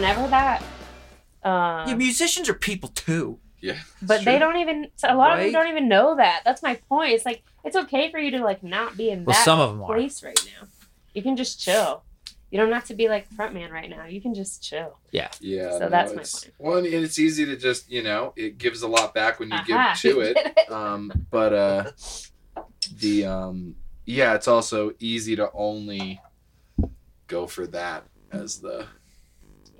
like whenever that. Uh, yeah, musicians are people too. Yeah. but they don't even. A lot of them don't even know that. That's my point. It's like it's okay for you to like not be in Well, that some of them are. place right now. You can just chill. You don't have to be like the front man right now. You can just chill. Yeah. Yeah. So no, that's my point. One, and it's easy to just you know it gives a lot back when you Aha. give to it. Um, but uh, the um, yeah, it's also easy to only go for that as the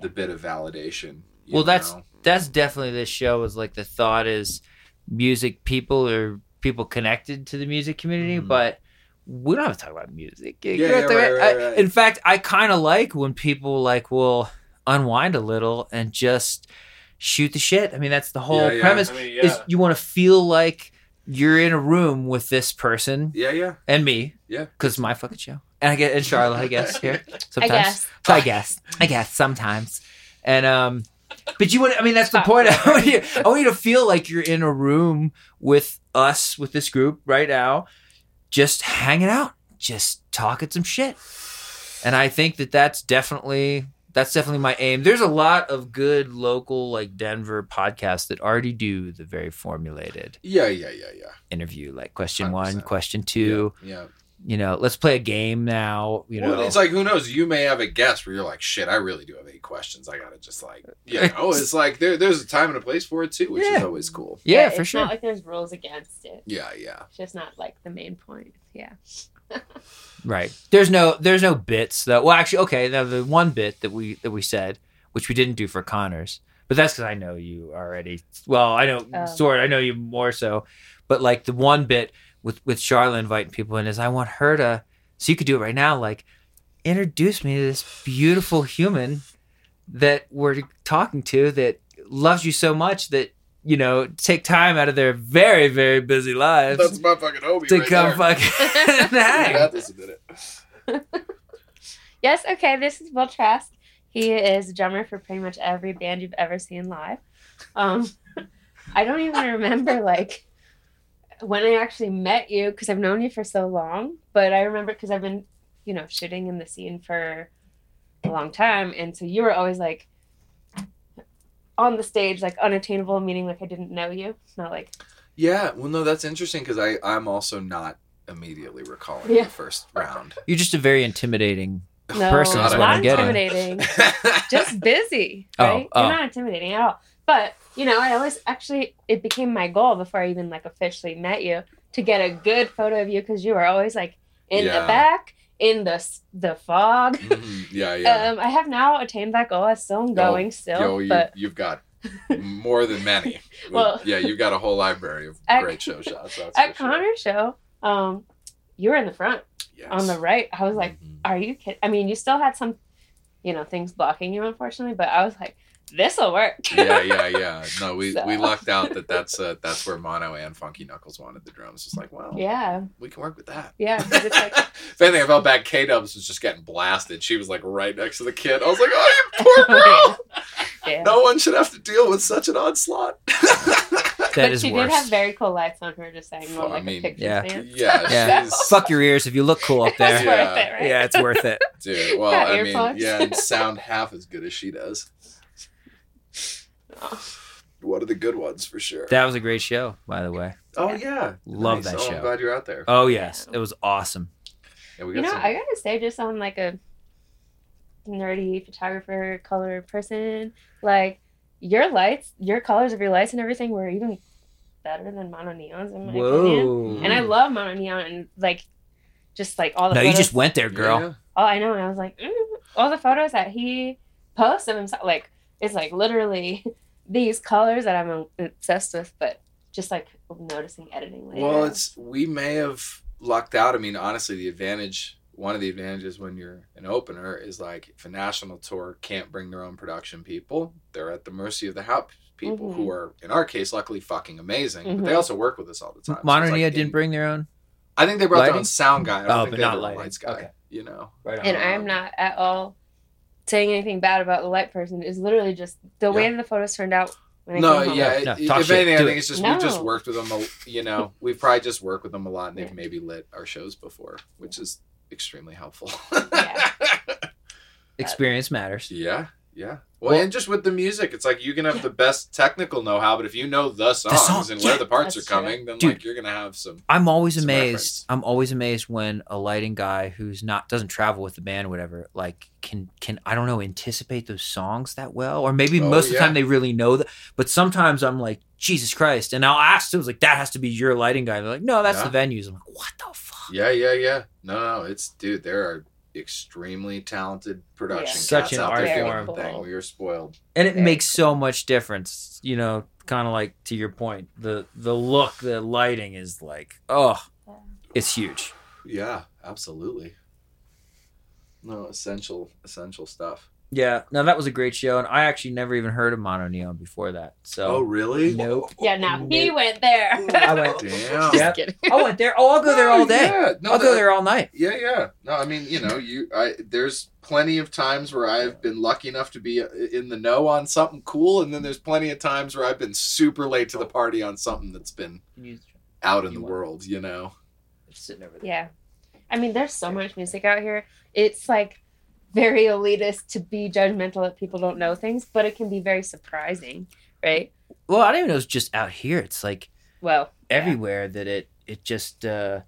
the bit of validation. Well, that's know? that's definitely this show is like the thought is music people or people connected to the music community, Mhm. but we don't have to talk about music. Yeah, yeah, to- right, right, I- In fact, I kind of like when people like will unwind a little and just shoot the shit. I mean, that's the whole Yeah, premise. I mean, Is you want to feel like you're in a room with this person yeah, yeah, and me yeah. because it's my fucking show. And I get in Charlotte, I guess here I sometimes. guess. So I guess. I guess sometimes. And um but you want I mean that's the point. I want, you, I want you to feel like you're in a room with us, with this group right now, just hanging out, just talking some shit. And I think that that's definitely that's definitely my aim. There's a lot of good local like Denver podcasts that already do the very formulated Yeah, yeah, yeah, yeah. interview like question 1, 100%. question 2, Yeah. You know, let's play a game now, you know. Well, it's like who knows? You may have a guest where you're like, "Shit, I really do have eight questions. I gotta just like, you know, it's like there, there's a time and a place for it too, which is always cool. yeah, it's for sure. not like there's rules against it. Yeah, yeah. It's just not like the main point. Yeah. Right. There's no there's no bits though. Well, actually, okay. Now the one bit that we that we said, which we didn't do for Connors, but that's because I know you already. Well, I know Oh. sort. I know you more so, but like the one bit with with Charlotte inviting people in is I want her to. So you could do it right now. Like introduce me to this beautiful human that we're talking to that loves you so much that you know take time out of their very very busy lives That's my fucking homie to right come there. fucking hang. Mathis did it. Yes, okay, this is Will Trask. He is a drummer for pretty much every band you've ever seen live. Um, I don't even remember like when I actually met you because I've known you for so long, but I remember because I've been, you know, shooting in the scene for a long time, and so you were always like on the stage, like unattainable, meaning like I didn't know you, not like Yeah, well, no, that's interesting because I I'm also not immediately recalling Yeah. the first round. You're just a very intimidating no, person is not what I'm getting. intimidating. just busy, Oh, right? oh. You're not intimidating at all. But you know, I always actually it became my goal before I even like officially met you to get a good photo of you because you were always like in Yeah. the back in the the fog. Mhm, Yeah, yeah. Um, I have now attained that goal. I still am going still, Yo, you, but you've got more than many. Well- yeah, you've got a whole library of At- great show shots. At for sure. Connor's show, um, you were in the front Yes. on the right. I was like, Mhm. "Are you kidding?" I mean, you still had some, you know, things blocking you, unfortunately, but I was like, "This will work." yeah, yeah, yeah. No, we, So- we lucked out that that's uh, that's where Mono and Funky Knuckles wanted the drums. It's like, well, yeah, we can work with that. Yeah. It's like, if anything, I felt bad. K Dubs was just getting blasted. She was like right next to the kid. I was like, oh, you poor girl. yeah. no one should have to deal with such an onslaught. That but is she worse. did have very cool lights on her, just saying, more Well, I like mean, a picture yeah. stand. yeah, Yeah. she's Fuck your ears if you look cool up there. Yeah. worth it, right? Yeah, it's worth it. dude. Well, Got I mean, yeah, and sound half as good as she does. Oh. One of the good ones for sure. That was a great show, by the way. oh yeah, Love Nice. that Oh, show. I'm glad you're out there. Oh yes, it was awesome. Yeah, we You know, some- I gotta say, just on like a nerdy photographer, color person, like your lights, your colors of your lights and everything were even better than MonoNeon's in my opinion. Whoa. And I love MonoNeon and like just like all the No, you photos- just went there, girl. Yeah. Oh, I know. And I was like, mm, all the photos that he posts of himself, like, it's like literally these colors that I'm obsessed with, but just like noticing editing later. Well, it's we may have lucked out. I mean, honestly, the advantage, one of the advantages when you're an opener is like if a national tour can't bring their own production people, they're at the mercy of the house people Mhm. who are, in our case, luckily fucking amazing. But they Mhm. also work with us all the time. So Modern it's like didn't bring their own. I think they brought their own sound guy. I don't Oh, think but they not had lighting. lights guy. Okay. You know. Right and I'm not at all saying anything bad about the light person. Is literally just the way the photos turned out when I No, came home. yeah. No, it- talk if shit. anything, I think it. it's just we've just worked with them. A, you know, we've probably just worked with them a lot, and they've Yeah. maybe lit our shows before, which is extremely helpful. Yeah. Experience matters. yeah, Yeah. Well, Well- and just with the music, it's like you can have the best technical know-how, but if you know the songs song, and where the parts are that's true. coming, then Dude. like you're gonna have some. I'm always Some amazed. reference. I'm always amazed when a lighting guy who's not doesn't travel with the band or whatever, like can can I don't know anticipate those songs that well, or maybe Oh, most of the time they really know that. But sometimes I'm like Jesus Christ, and I'll ask. It was like that has to be your lighting guy. They're like, no, that's Yeah. the venues. I'm like, what the fuck? Yeah, yeah, yeah. No, no, it's dude. There are extremely talented production Yeah. Such cats an out art there doing form. the thing. We are spoiled. and it Very makes so much difference. You know, kind of like to your point, the the look, the lighting is like, oh, it's huge. Yeah, absolutely. No, essential, essential stuff. Yeah, no, that was a great show, and I actually never even heard of MonoNeon before that. So oh, really? Nope. Yeah, now he went there. I went. Damn. Just Yep. kidding. I went there. Oh, I'll go there all day. Yeah, no, I'll go there all night. Yeah, yeah. No, I mean, you know, you. I there's plenty of times where I've been lucky enough to be uh, in the know on something cool, and then there's plenty of times where I've been super late to the party on something that's been out in the world. You know. Sitting over there. Yeah. I mean, there's so much music out here. It's like very elitist to be judgmental that people don't know things, but it can be very surprising, right? Well, I don't even know. It's just out here. It's like Well, yeah. everywhere that it it just uh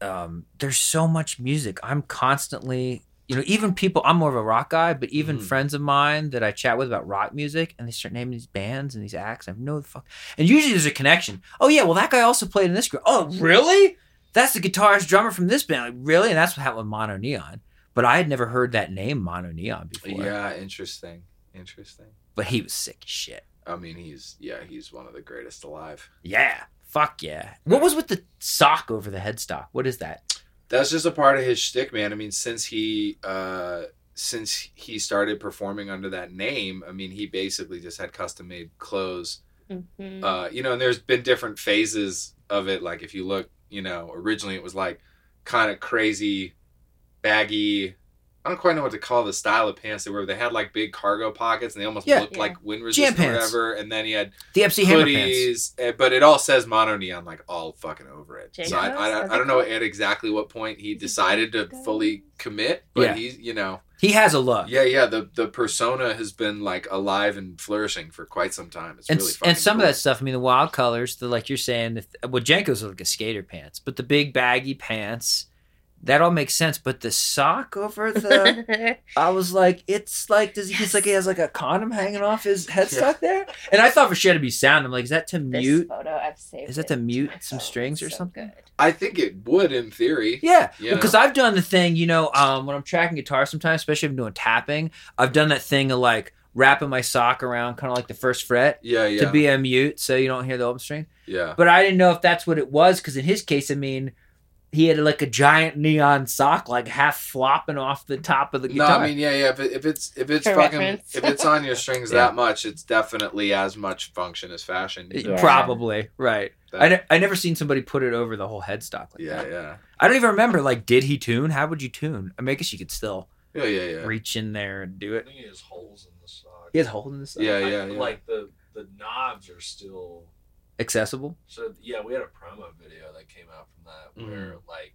um there's so much music. I'm constantly you know, even people I'm more of a rock guy, but even Mhm. friends of mine that I chat with about rock music and they start naming these bands and these acts. I have no fuck and usually there's a connection. Oh yeah, well that guy also played in this group. Oh really? That's the guitarist drummer from this band. Like, really? And that's what happened with MonoNeon. But I had never heard that name MonoNeon before. Yeah, interesting. Interesting. But he was sick as shit. I mean, he's yeah, he's one of the greatest alive. Yeah. Fuck yeah. What was with the sock over the headstock? What is that? That's just a part of his shtick, man. I mean, since he uh since he started performing under that name, I mean, he basically just had custom made clothes. Mhm. Uh, you know, and there's been different phases of it. Like if you look, you know, originally it was like kind of crazy, baggy. I don't quite know what to call the style of pants they were. They had like big cargo pockets and they almost Yeah. looked Yeah. like wind resistant or pants. whatever. And then he had The MC Hammer pants. hoodies, eh, but it all says MonoNeon like all fucking over it. So I, Jacobs? I, I don't know at exactly what point he decided to fully commit, but Yeah. he's you know He has a look. yeah yeah the the persona has been like alive and flourishing for quite some time. It's and, really and some cool. of that stuff, I mean, the wild colors, the like you're saying, the, well, JNCO's look like a skater pants, but the big baggy pants, that all makes sense. But the sock over the, I was like, it's like, does he, he's like, he has like a condom hanging off his headstock there? And I thought for sure to be sound. I'm like, is that to this mute? photo I've saved. Is that to mute my some strings or So something? good. I think it would in theory. Yeah, You know? because I've done the thing, you know, um, when I'm tracking guitar sometimes, especially if I'm doing tapping, I've done that thing of like wrapping my sock around kind of like the first fret Yeah yeah to be a mute so you don't hear the open string. yeah. But I didn't know if that's what it was because in his case, I mean, he had like a giant neon sock, like half flopping off the top of the No. I mean yeah yeah. If, it, if it's if it's For fucking reference. if it's on your strings Yeah. that much, it's definitely as much function as fashion. Yeah. Probably right. That- I, ne- I never seen somebody put it over the whole headstock like yeah that. yeah yeah. I don't even remember. Like, did he tune? How would you tune? I mean, I guess you could still yeah yeah yeah. reach in there and do I it. think he has holes in the sock. He has holding this Yeah, I- yeah, yeah. Like the the knobs are still. Accessible. So yeah, we had a promo video that came out from that Mm-hmm. where like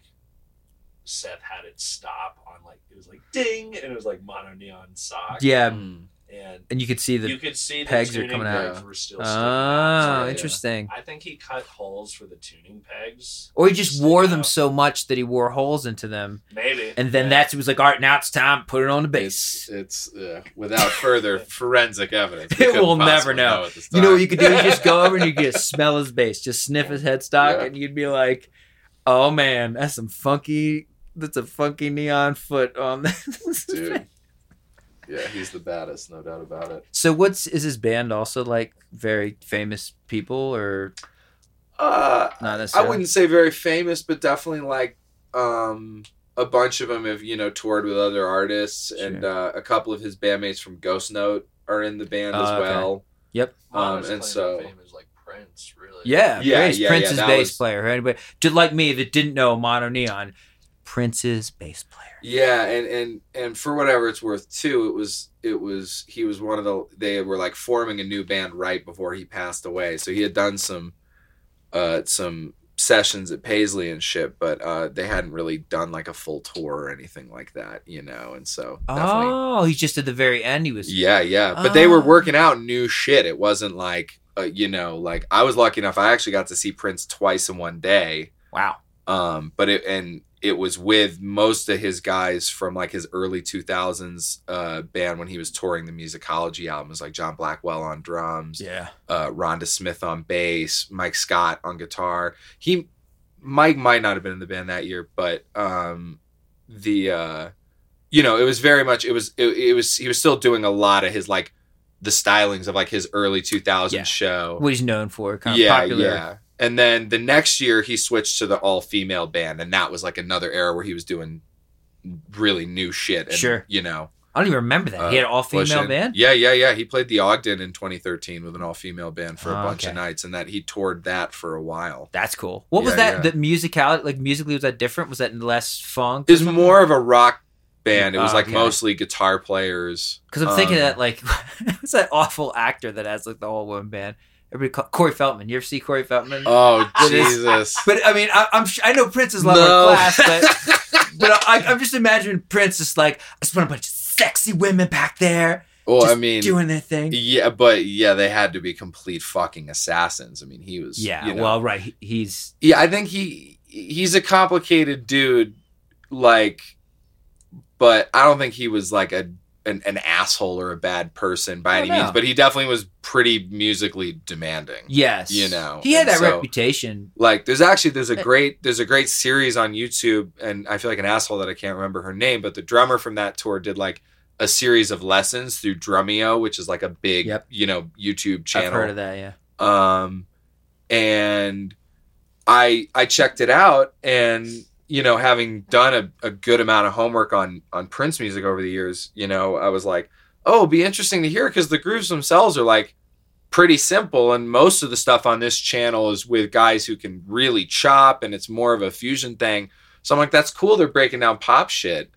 Seth had it stop on like it was like ding and it was like MonoNeon sock. Yeah, Mm. And and you could see the you could see the pegs are tuning coming out. pegs were still. sticking out. Oh, So, yeah. interesting. I think he cut holes for the tuning pegs. Or he just wore them out. so much that he wore holes into them, Maybe. and then Yeah. that's he was like, "All right, now it's time. To put it on the It's bass." it's uh, without further forensic evidence. we It will never possibly know. You know what you could do? You just go over and you could just smell his bass, just sniff his headstock, Yeah. and you'd be like, "Oh man, that's some funky. That's a funky neon foot on this." dude. Yeah, he's the baddest, no doubt about it. So, what's is his band also like? Very famous people, or Uh, not I wouldn't say very famous, but definitely like um, a bunch of them have you know toured with other artists, and uh, a couple of his bandmates from Ghost Note are in the band Oh, as okay. well. Mono's um, and so- to like Prince, really. Yeah, Yeah, Prince, yeah, Prince's yeah, bass was- player. Anybody just like me that didn't know MonoNeon, Prince's bass player. Yeah, and and and for whatever it's worth, too, it was it was he was one of the they were like forming a new band right before he passed away, so he had done some uh some sessions at Paisley and shit, but uh, they hadn't really done like a full tour or anything like that, you know. And so Oh, he's just at the very end. He was. yeah, yeah. But they were Oh. working out new shit. It wasn't like uh, you know, like I was lucky enough. I actually got to see Prince twice in one day. Wow. Um, but it and it was with most of his guys from like his early 2000s uh, band when he was touring the musicology albums, like John Blackwell on drums, Yeah. uh, Rhonda Smith on bass, Mike Scott on guitar. He, Mike might not have been in the band that year, but um, the, uh, you know, it was very much. It was. It, it was. He was still doing a lot of his like the stylings of like his early 2000s Yeah. show. What he's known for. Kind of yeah, popular. yeah. And then the next year he switched to the all female band, and that was like another era where he was doing really new shit. And, Sure. You know, I don't even remember that. he had all female band. Yeah, yeah, yeah. He played the Ogden in 2013 with an all female band for a Oh, bunch okay. of nights, and that he toured that for a while. That's cool. What was that? yeah. The musicality, like musically, was that different? Was that less funk? It was more of a rock band. It was Oh, like okay. mostly guitar players. Because I'm thinking Um, that like what's that awful actor that has like the all woman band? Everybody call Corey Feldman. You ever see Corey Feldman? Oh Jesus! but I mean, I, I'm sh- I know Prince is lower No. class, but but I, I'm just imagining Prince is like I just want a bunch of sexy women back there, well, just I mean, doing their thing. yeah, but yeah, they had to be complete fucking assassins. I mean, he was. Yeah, you know, well, right. he- he's Yeah, I think he he's a complicated dude, like, but I don't think he was like a an, an asshole or a bad person by any no. means. But he definitely was pretty musically demanding. yes, You know, he had and that so- reputation. Like, there's actually there's a great there's a great series on YouTube, and I feel like an asshole that I can't remember her name, but the drummer from that tour did like a series of lessons through Drumeo, which is like a big Yep. you know YouTube channel. I've heard of that. Yeah, um and i i checked it out and you know having done a, a good amount of homework on on prince music over the years you know i was like oh be interesting to hear because the grooves themselves are like pretty simple and most of the stuff on this channel is with guys who can really chop and it's more of a fusion thing so i'm like that's cool they're breaking down pop shit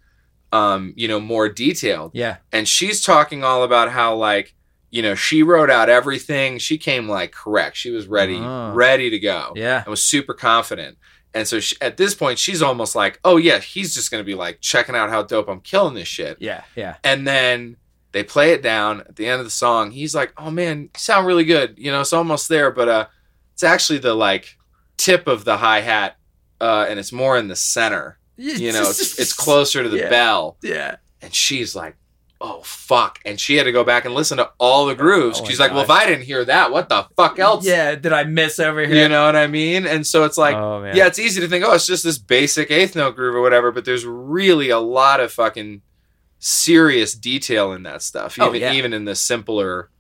um you know more detailed yeah. and she's talking all about how like you know she wrote out everything she came like correct she was ready Oh. ready to go Yeah. and was super confident and so she, at this point she's almost like oh yeah he's just gonna be like checking out how dope i'm killing this shit Yeah. Yeah. and then they play it down at the end of the song he's like oh man you sound really good you know it's almost there but uh it's actually the like tip of the hi-hat uh and it's more in the center you know it's, it's closer to the Yeah. bell Yeah. and she's like, "Oh fuck!" And she had to go back and listen to all the grooves. Oh she's like, "Well, if I didn't hear that, what the fuck else?" Yeah. Did I miss over here? you know what I mean. And so it's like, oh yeah, it's easy to think, "Oh, it's just this basic eighth note groove or whatever," but there's really a lot of fucking serious detail in that stuff. Oh, Even yeah. even in the simpler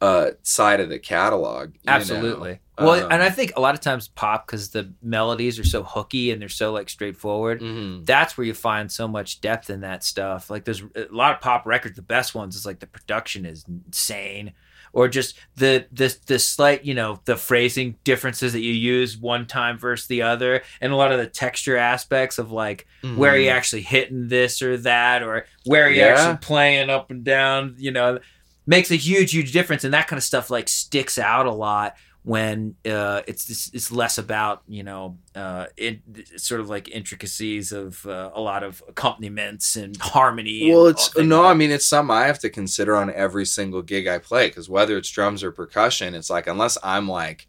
uh, side of the catalog. you know. Well, Um, and I think a lot of times pop because the melodies are so hooky and they're so like straightforward. Mhm. That's where you find so much depth in that stuff. Like there's a lot of pop records. The best ones is like the production is insane, or just the the the slight you know the phrasing differences that you use one time versus the other, and a lot of the texture aspects of like where Mhm. he actually hitting this or that, or where he Yeah. actually playing up and down. You know, makes a huge huge difference, and that kind of stuff like sticks out a lot when uh, it's it's less about you know uh, it, sort of like intricacies of uh, a lot of accompaniments and harmony. Well, and it's no, like I mean it's something I have to consider on every single gig I play because whether it's drums or percussion, it's like unless I'm like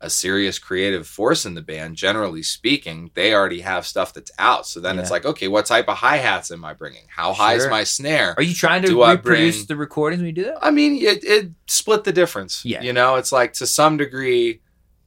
a serious creative force in the band, generally speaking, they already have stuff that's out. So then it's like, okay, what type of hi hats am I bringing? How high is my snare? Are you trying to Do reproduce bring- the recordings when you do that? I mean, it, it split the difference. Yeah. You know, it's like to some degree,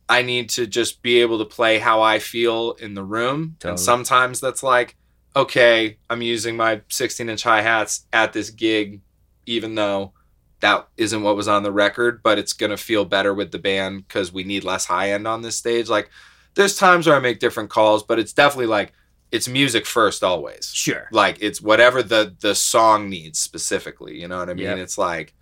I need to just be able to play how I feel in the room. Totally. And sometimes that's like, okay, I'm using my 16 inch hi hats at this gig, even though that isn't what was on the record, but it's going to feel better with the band because we need less high end on this stage. Like, there's times where I make different calls, but it's definitely like, it's music first always Sure. like it's whatever the the song needs specifically you know what i mean Yep. it's like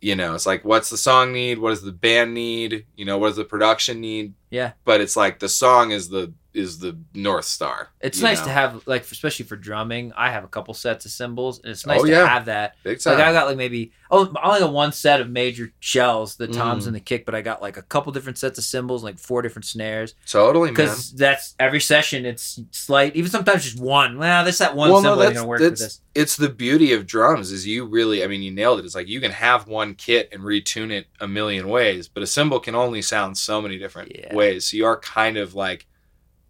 you know it's like what's the song need what does the band need you know what does the production need Yeah. but it's like the song is the is the north star. It's nice know? to have like, especially for drumming. I have a couple sets of cymbals, and it's nice Oh, to yeah. have that. big Like. I got like maybe oh I only got one set of major shells, the toms Mm. and the kick, but I got like a couple different sets of cymbals, like four different snares. totally, man. Because that's every session. It's slight, even sometimes just one. Well, this that one Well, no, cymbal ain't that's- gonna work for this. It's the beauty of drums is you really, I mean, you nailed it. It's like you can have one kit and retune it a million ways, but a cymbal can only sound so many different Yeah. ways. So you are kind of like,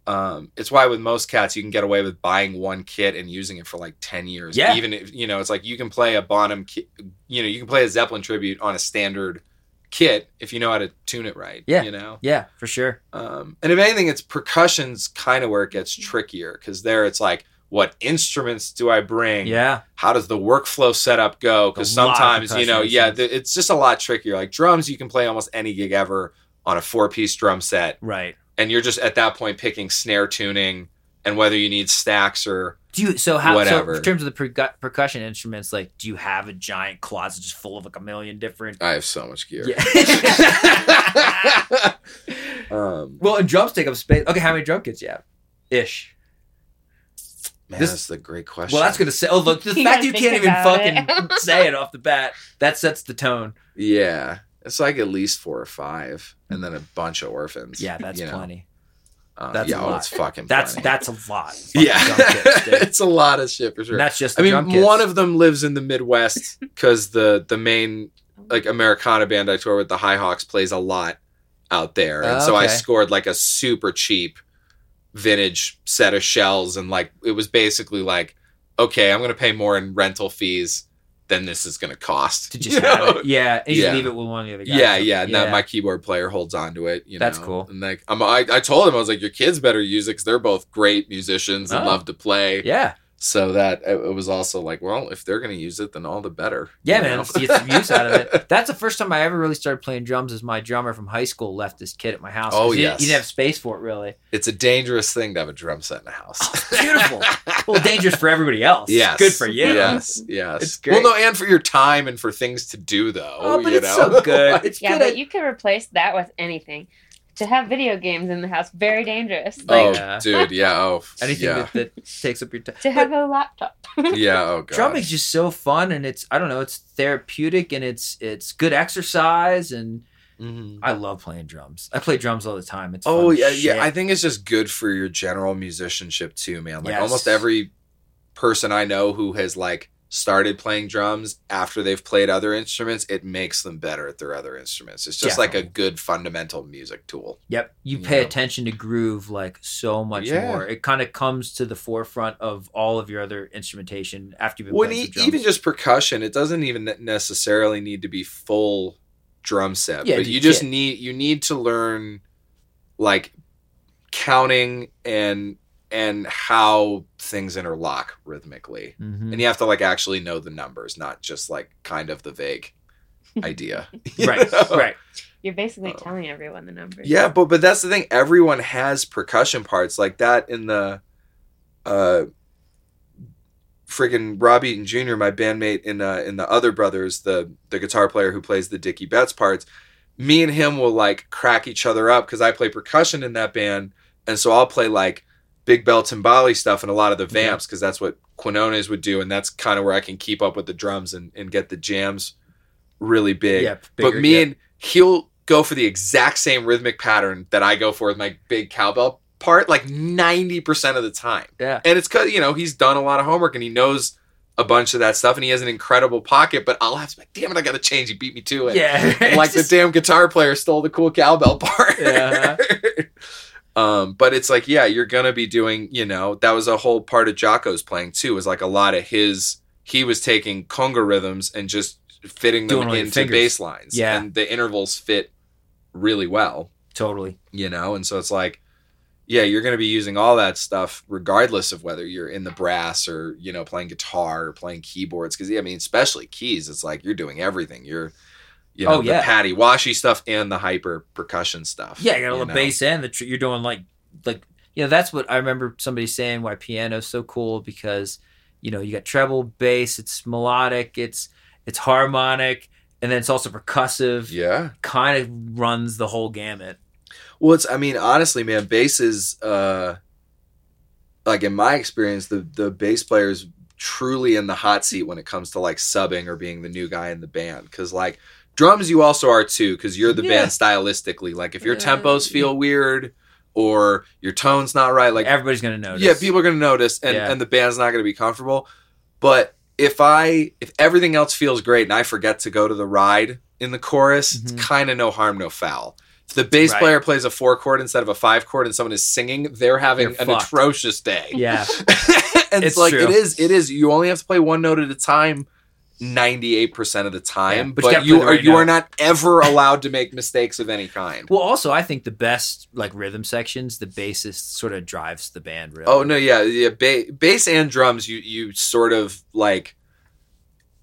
um, it's why with most cats you can get away with buying one kit and using it for like ten years. Yeah. Even if you know, it's like you can play a Bonham, ki- you know, you can play a Zeppelin tribute on a standard kit if you know how to tune it right. Yeah. You know. Yeah, for sure. Um, and if anything, it's percussion's kind of where it gets trickier because there it's like, what instruments do I bring? Yeah, How does the workflow setup go? Because A lot of sometimes, you know, yeah, th- it's just a lot trickier. Like drums, you can play almost any gig ever on a four piece drum set, right. And you're just at that point picking snare tuning and whether you need stacks or. Do you so how Whatever. so in terms of the percu- percussion instruments? Like, do you have a giant closet just full of like a million different? I have so much gear. Yeah. um, well, and drums take up space. Okay, how many drum kits you have? Ish. man, This- that's a great question. Well, that's gonna say. Oh, look, the You fact you can't even fucking say it off the bat that sets the tone. Yeah. It's like at least four or five, and then a bunch of orphans. Yeah, that's you know? plenty. Uh, That's yeah, a oh, lot. it's fucking. That's plenty. that's a lot. Yeah, dude. it's a lot of shit for sure. And that's just. I mean, one of them lives in the Midwest because the the main like Americana band I tour with, the High Hawks, plays a lot out there, and Oh, so I scored like a super cheap vintage set of shells, and like it was basically like, okay, I'm gonna pay more in rental fees than this is gonna cost to just You know? it. Yeah, and you Yeah. leave it with one of the other guys. Yeah, yeah, and that my keyboard player holds on to it. You know? That's cool. And like, I'm, I, I told him I was like, your kids better use it because they're both great musicians and Oh. love to play. yeah, So that it, it was also like, well, if they're gonna use it, then all the better. yeah, man. get some use out of it. That's the first time I ever really started playing drums. Is my drummer from high school left his kit at my house? Oh, he, didn't- yes. he didn't have space for it really. It's a dangerous thing to have a drum set in a house. Beautiful. Well, dangerous for everybody else. Yes. good for you. Yes. Yes. It's great. Well, no, and for your time and for things to do, though. Oh, but you it's know? so good. It's Yeah, good. but at- you could replace that with anything. To have video games in the house, very dangerous. oh, Like Yeah. dude. Yeah. Oh, anything Yeah. that, that takes up your time. to have a laptop. yeah. Oh, god. drumming's just so fun and it's i don't know it's therapeutic and it's it's good exercise and Mhm. i love playing drums i play drums all the time it's Oh fun yeah, shit. yeah. I think it's just good for your general musicianship too, man. Like Yes. almost every person I know who has like started playing drums after they've played other instruments, it makes them better at their other instruments. It's just like a good fundamental music tool. yep you you pay know. attention to groove like so much Yeah. more it kind of comes to the forefront of all of your other instrumentation after you've been When playing e- drums. even just percussion, it doesn't even necessarily need to be full drum set, Yeah, but you just kit. need you need to learn like counting and and how things interlock rhythmically. Mhm. and you have to like actually know the numbers, not just like kind of the vague idea. right know? right You're basically Oh. telling everyone the numbers. Yeah, but but that's the thing. Everyone has percussion parts like that in the uh friggin' Rob Eaton Jr., my bandmate in uh in the other brothers, the the guitar player who plays the Dickey Betts parts, me and him will like crack each other up because I play percussion in that band, and so I'll play like big bell timbale stuff and a lot of the vamps because that's what Quinones would do, and that's kind of where I can keep up with the drums and, and get the jams really big. yeah but me yeah. and he'll go for the exact same rhythmic pattern that I go for with my big cowbell part, like ninety percent of the time. yeah And it's because you know he's done a lot of homework and he knows a bunch of that stuff, and he has an incredible pocket. But I'll have to be like, damn it, I got to change. He beat me to it. yeah like the damn guitar player stole the cool cowbell part. Yeah. Uh-huh. um, but it's like, yeah, you're gonna be doing, you know, that was a whole part of Jaco's playing too. Was like a lot of his. He was taking conga rhythms and just fitting them into fingers. bass lines. Yeah. and the intervals fit really well. totally You know, and so it's like. Yeah, you're going to be using all that stuff regardless of whether you're in the brass or, you know, playing guitar or playing keyboards. Cause, yeah, I mean, especially keys, it's like you're doing everything. You're, you know, Oh, the yeah. patty washy stuff and the hyper percussion stuff. Yeah, you got the know? bass and the tr- you're doing like like you know that's what I remember somebody saying why piano's so cool because you know you got treble, bass, it's melodic, it's it's harmonic, and then it's also percussive. Yeah. Kind of runs the whole gamut. Well, it's I mean, honestly, man, bass is uh like in my experience, the the bass player is truly in the hot seat when it comes to like subbing or being the new guy in the band. Cause like drums you also are too, because you're the Yeah. band stylistically. Like if your Yeah. tempos feel weird or your tone's not right, like Everybody's gonna notice. yeah, people are gonna notice and, Yeah. and the band's not gonna be comfortable. But if I if everything else feels great and I forget to go to the ride in the chorus, Mhm. it's kind of no harm, no foul. If the bass Right. player plays a four chord instead of a five chord and someone is singing, they're having They're an fucked. atrocious day. Yeah. and It's it's like true. it is it is you only have to play one note at a time 98% of the time Yeah, but, but you gotta you play the are right you note. are not ever allowed to make mistakes of any kind Well, also, I think the best like rhythm sections, the bassist sort of drives the band. Really. oh no yeah yeah ba- bass and drums you you sort of like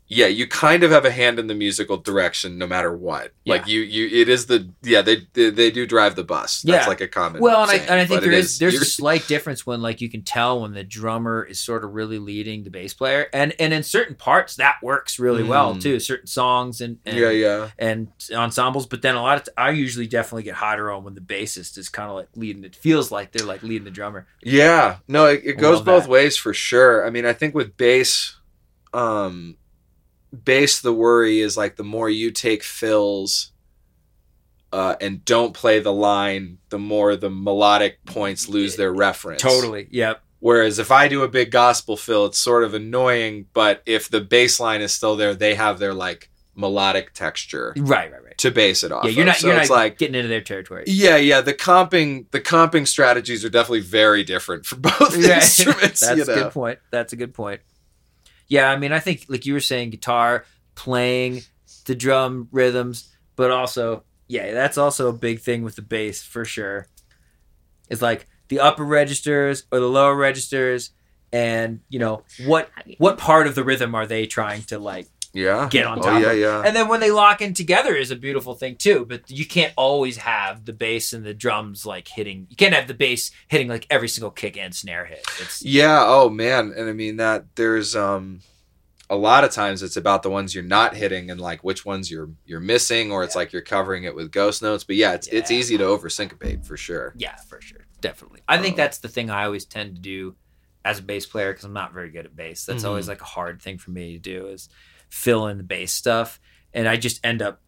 yeah you kind of have a hand in the musical direction no matter what like you you it is the yeah they they, they do drive the bus that's Yeah. like a common Well, and I, and I think there it is, there's a slight difference when like you can tell when the drummer is sort of really leading the bass player, and and in certain parts that works really well Mm. too. Certain songs and, and yeah yeah and ensembles, but then a lot of t- I usually definitely get hotter on when the bassist is kind of like leading. It feels like they're like leading the drummer. Yeah, no, it, it goes both that. ways for sure. I mean, I think with bass, um, bass, the worry is like the more you take fills, uh, and don't play the line, the more the melodic points lose their reference. Totally. Yep. Whereas if I do a big gospel fill, it's sort of annoying, but if the bass line is still there, they have their like melodic texture Right. Right. Right. to base it off. Yeah. You're of. not. So you're it's not like getting into their territory. yeah, yeah. The comping, the comping strategies are definitely very different for both Yeah. instruments. That's you a good point. That's a good point. Yeah, I mean, I think like you were saying, guitar playing the drum rhythms, but also, yeah, that's also a big thing with the bass for sure. It's like the upper registers or the lower registers, and you know what what part of the rhythm are they trying to like Yeah. get on top. oh, yeah, yeah. And then when they lock in together is a beautiful thing too. But you can't always have the bass and the drums like hitting. You can't have the bass hitting like every single kick and snare hit. It's Yeah, oh man. And I mean that there's um a lot of times it's about the ones you're not hitting and like which ones you're you're missing or it's like you're covering it with ghost notes. But yeah, it's it's easy to over syncopate for sure. Yeah, for sure, definitely. I think Um, that's the thing I always tend to do as a bass player because I'm not very good at bass. That's Mhm. always like a hard thing for me to do is fill in the bass stuff, and I just end up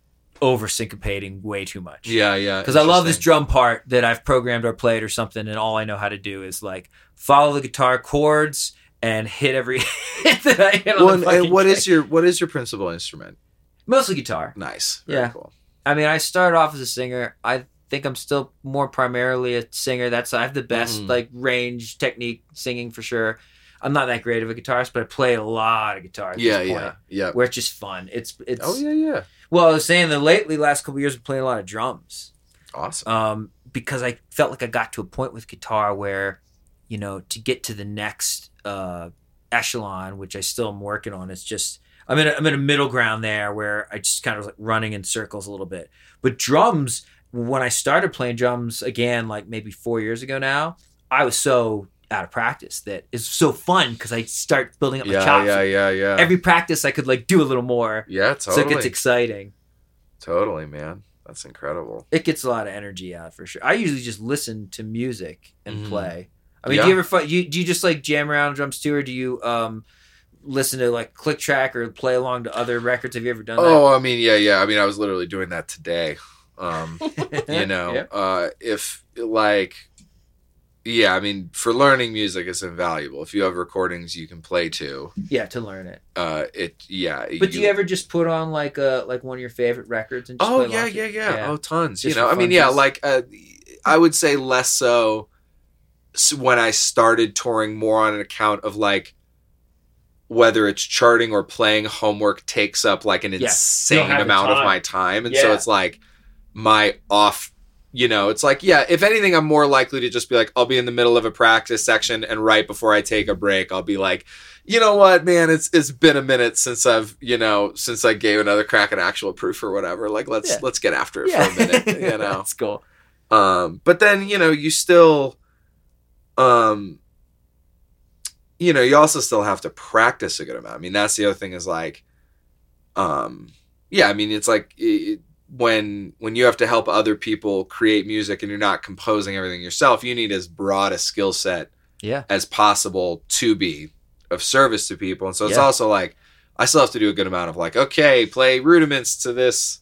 over syncopating way too much. Yeah, yeah. Because I love this drum part that I've programmed or played or something, and all I know how to do is like follow the guitar chords and hit every hit that I hit on Well, the and, what is your what is your principal instrument? mostly guitar. Nice. Very Yeah. cool. I mean, I started off as a singer. I think I'm still more primarily a singer. That's I have the best Mhm. like range technique singing for sure. I'm not that great of a guitarist, but I play a lot of guitar at Yeah, this point, yeah. Yeah. where it's just fun. It's it's. Oh yeah, yeah. Well, I was saying that lately, last couple years, I'm playing a lot of drums, Awesome. um, because I felt like I got to a point with guitar where, you know, to get to the next uh, echelon, which I still am working on, it's just I'm in a, I'm in a middle ground there where I just kind of like running in circles a little bit. But drums, when I started playing drums again, like maybe four years ago now, I was so out of practice that is so fun because I start building up my yeah, chops. yeah, yeah, yeah. Every practice, I could like do a little more, yeah, totally. so it gets exciting. totally, man. That's incredible. It gets a lot of energy out for sure. I usually just listen to music and Mhm. play. I mean, Yeah. do you ever fu- you do you just like jam around on drums too, or do you um listen to like click track or play along to other records? Have you ever done that? Oh, I mean, yeah, yeah. I mean, I was literally doing that today. Um, you know, Yeah. uh, if like, yeah, I mean, for learning music, it's invaluable. If you have recordings you can play to, yeah, to learn it. uh, it, yeah. But do you ever just put on like a like one of your favorite records and just Oh play yeah, to yeah, yeah, Oh, tons. Just you know, I mean, yeah, like uh, I would say less so when I started touring, more on an account of like whether it's charting or playing homework takes up like an Yeah. insane amount of my time, and so it's like my off. You know, it's like, yeah, if anything, I'm more likely to just be like, I'll be in the middle of a practice section, and right before I take a break, I'll be like, you know what, man, it's it's been a minute since I've, you know, since I gave another crack at actual proof or whatever. Like, let's Yeah. let's get after it Yeah, for a minute, you know. that's cool. Um, but then you know, you still, um, you know, you also still have to practice a good amount. I mean, that's the other thing is like, um, yeah, I mean, it's like it, when when you have to help other people create music and you're not composing everything yourself, you need as broad a skill set Yeah. as possible to be of service to people. And so it's Yeah. also like I still have to do a good amount of like, okay, play rudiments to this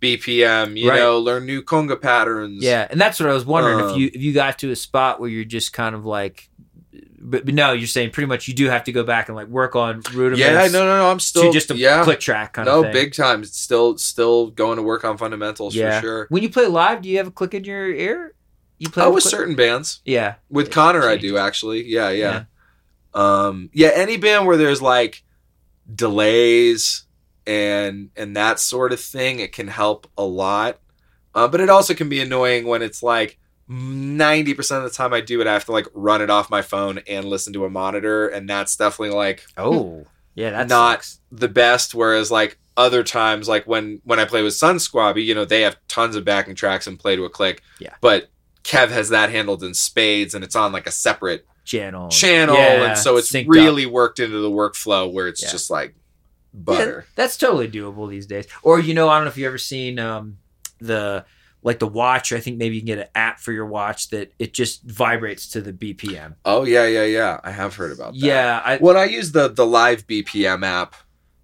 BPM, you Right. know, learn new conga patterns. Yeah, and that's what I was wondering if Um, you if you got to a spot where you're just kind of like, but, but no, you're saying pretty much you do have to go back and like work on rudiments. Yeah, no, no, no. I'm to still just a yeah. click track kind no, of thing. big time. It's still still going to work on fundamentals yeah. for sure. When you play live, do you have a click in your ear? You play Oh, with with certain bands. Yeah, With It Connor, I do actually. Yeah, yeah. Um, yeah, any band where there's like delays and and that sort of thing, it can help a lot. Uh, but it also can be annoying when it's like ninety percent of the time I do it, I have to like run it off my phone and listen to a monitor, and that's definitely like Oh, yeah, that's Not- the best. Whereas like other times, like when when I play with Sunsquabi, you know, they have tons of backing tracks and play to a click. Yeah. But Kev has that handled in spades, and it's on like a separate channel. channel, Yeah, and so it's synced up. really worked into the workflow where it's Yeah. just like butter. Yeah, that's totally doable these days. Or you know, I don't know if you've ever seen um, the like the watch. I think maybe you can get an app for your watch that it just vibrates to the BPM. Oh yeah, yeah, yeah. I have heard about that. Yeah, I, When I use the the live BPM app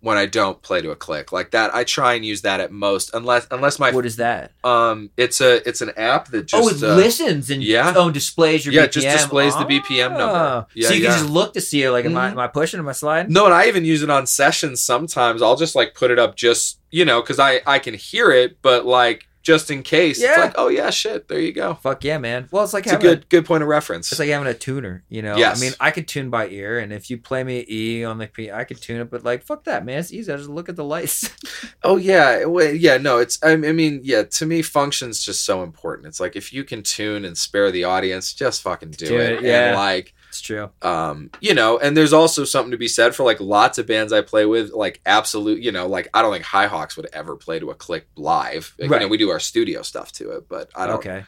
when I don't play to a click like that, I try and use that at most, unless unless my what is that? um, it's a it's an app that just oh, it uh, listens and yeah. oh displays your Yeah, BPM. it just displays the BPM number. Ah. Yeah, so you yeah. can just look to see it like, am I Mhm. am I pushing? Am I sliding? No, and I even use it on sessions sometimes. I'll just like put it up just, you know, because I, I can hear it, but like just in case. Yeah. It's like, oh yeah, shit, there you go. Fuck yeah, man. Well, it's like It's a having a good good point of reference. It's like having a tuner, you know. Yes. I mean, I could tune by ear, and if you play me E on the P, I could tune it. But like, fuck that, man. It's easy. I just look at the lights. oh yeah, well, yeah, no, it's I, I mean, yeah, to me function's just so important. It's like if you can tune and spare the audience, just fucking do, Do it. it, yeah. And like it's true. um you know and there's also something to be said for like lots of bands i play with like absolute you know like i don't think high hawks would ever play to a click live Like, you know Right. we do our studio stuff to it but i don't Okay.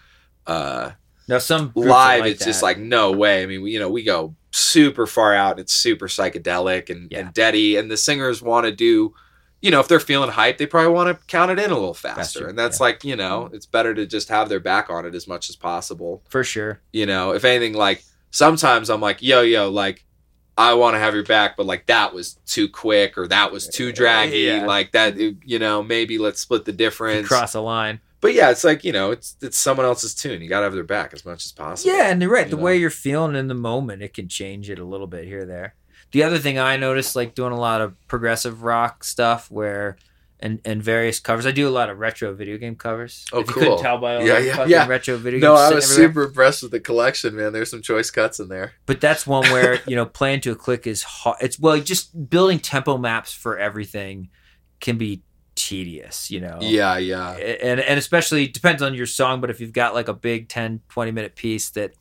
uh Now some live like it's just like no way i mean we, you know we go super far out it's super psychedelic and, Yeah. and deady and the singers want to do you know if they're feeling hype they probably want to count it in a little faster, Faster, and that's yeah. like you know it's better to just have their back on it as much as possible for sure. you know if anything like sometimes i'm like yo yo like i want to have your back but like that was too quick or that was too draggy Yeah. like that you know maybe let's split the difference cross a line. but yeah it's like you know it's it's someone else's tune you gotta have their back as much as possible Yeah, and you're right. you The know? way you're feeling in the moment, it can change it a little bit here or there. The other thing I noticed, like doing a lot of progressive rock stuff, where and and various covers. I do a lot of retro video game covers. Oh, if you cool. couldn't tell by all Yeah, the yeah, yeah. retro video no games. i was everywhere. super impressed with the collection man there's some choice cuts in there But that's one where you know playing to a click is hard. It's well, just building tempo maps for everything can be tedious. You know. yeah yeah and and especially depends on your song but if you've got like a big 10 20 minute piece that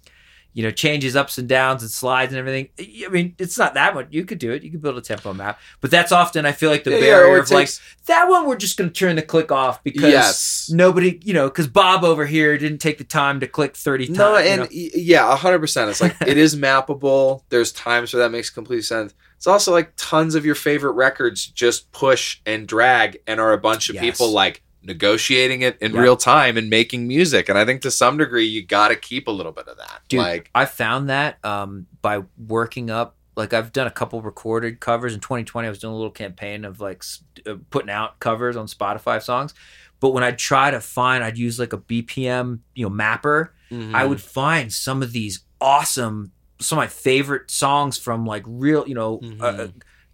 you know changes ups and downs and slides and everything i mean it's not that much you could do it you could build a tempo map but that's often i feel like the Yeah, yeah, barrier it of like that one we're just going to turn the click off because yes nobody you know because bob over here didn't take the time to click 30 times No, you and know? y yeah, hundred percent. It's like it is mappable. There's times where that makes complete sense. It's also like tons of your favorite records just push and drag, and are a bunch of Yes. people like negotiating it in Yeah. real time and making music. And I think to some degree, you got to keep a little bit of that. Dude, like, I found that um, by working up. Like I've done a couple recorded covers in 2020. I was doing a little campaign of like uh, putting out covers on Spotify songs. But when I'd try to find, I'd use like a BPM, you know, mapper. Mm-hmm. I would find some of these awesome, some of my favorite songs from like real, you know, Mhm. uh,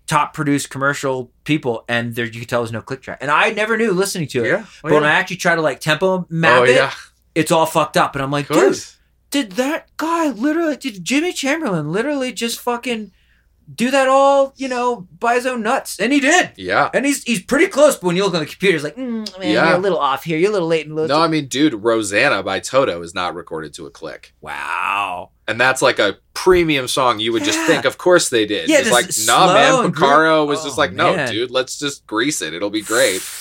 top produced commercial people, and there you could tell there's no click track. And I never knew listening to it. yeah, oh, But when I actually try to like tempo map oh it, yeah, it's all fucked up, and I'm like, dude, did that guy literally did Jimmy Chamberlin literally just fucking do that all you know by his own nuts and he did Yeah. and he's he's pretty close but when you look on the computer it's like mm, man Yeah. you're a little off here you're a little late and a little No, I mean, dude, Rosanna by Toto is not recorded to a click. wow And that's like a premium song. You would just think, of course they did. Yeah, it's like, nah, man. Porcaro was just Oh, like, no, man. dude, let's just grease it. It'll be great.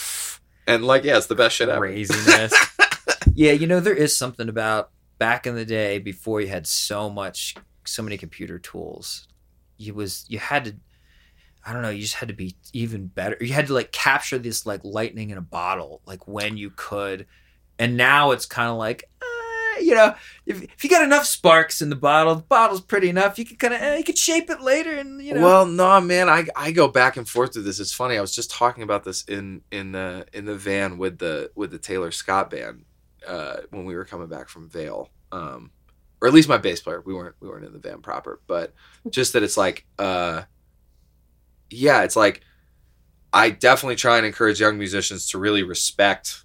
And like, yeah, it's the best shit ever. craziness yeah you know there is something about back in the day before you had so much so many computer tools you was you had to I don't know, you just had to be even better. You had to like capture this like lightning in a bottle, like when you could. And now it's kind of like, uh, you know, if, if you got enough sparks in the bottle, the bottle's pretty enough. You can kind of, eh, you could shape it later, and you know. Well, no, man, I I go back and forth with this. It's funny. I was just talking about this in in the in the van with the with the Taylor Scott band uh, when we were coming back from Vail. Um, or at least my bass player. We weren't we weren't in the van proper, but just that it's like, uh, yeah, it's like I definitely try and encourage young musicians to really respect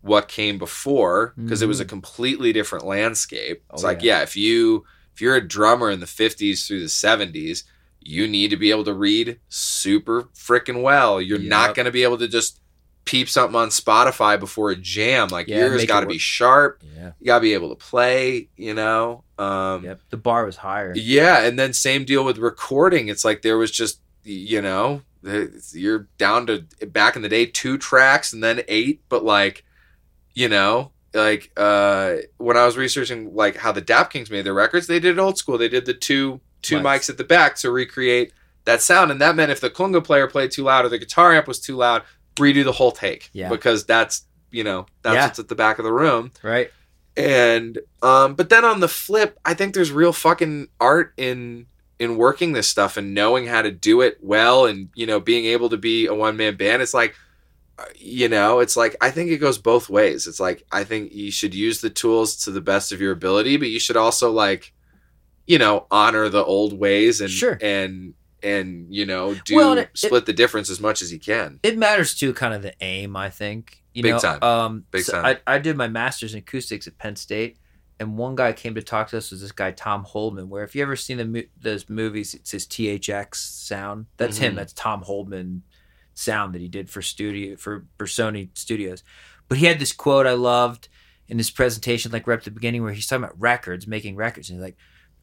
what came before because it was a completely different landscape. It's Oh, like, yeah. if you if you're a drummer in the 50s through the 70s, you need to be able to read super freaking well. You're not going to be able to just peep something on Spotify before a jam. Like Yeah, yours got to be sharp. yeah, You got to be able to play, you know. Um yep. The bar was higher. yeah, and then same deal with recording. It's like there was just you know you're down to back in the day two tracks and then eight, but like you know like uh when I was researching like how the Dap Kings made their records, they did it old school. They did the two two Right. mics at the back to recreate that sound, and that meant if the conga player played too loud or the guitar amp was too loud, redo the whole take. Yeah. because that's you know that's Yeah. what's at the back of the room Right. and um but then on the flip i think there's real fucking art in in working this stuff and knowing how to do it well and you know being able to be a one man band it's like uh, you know it's like i think it goes both ways it's like i think you should use the tools to the best of your ability but you should also like you know honor the old ways and Sure. and and you know do Well, it- split the difference as much as you can It matters too, kind of the aim. I think. You Big know, time. Um, Big so time. I, I did my master's in acoustics at Penn State, and one guy came to talk to us was this guy Tom Holman. Where if you ever seen the mo- those movies, it's his THX sound. That's him. Mhm. That's Tom Holman sound that he did for studio for, for Sony Studios. But he had this quote I loved in his presentation, like right at the beginning, where he's talking about records, making records, and he's like,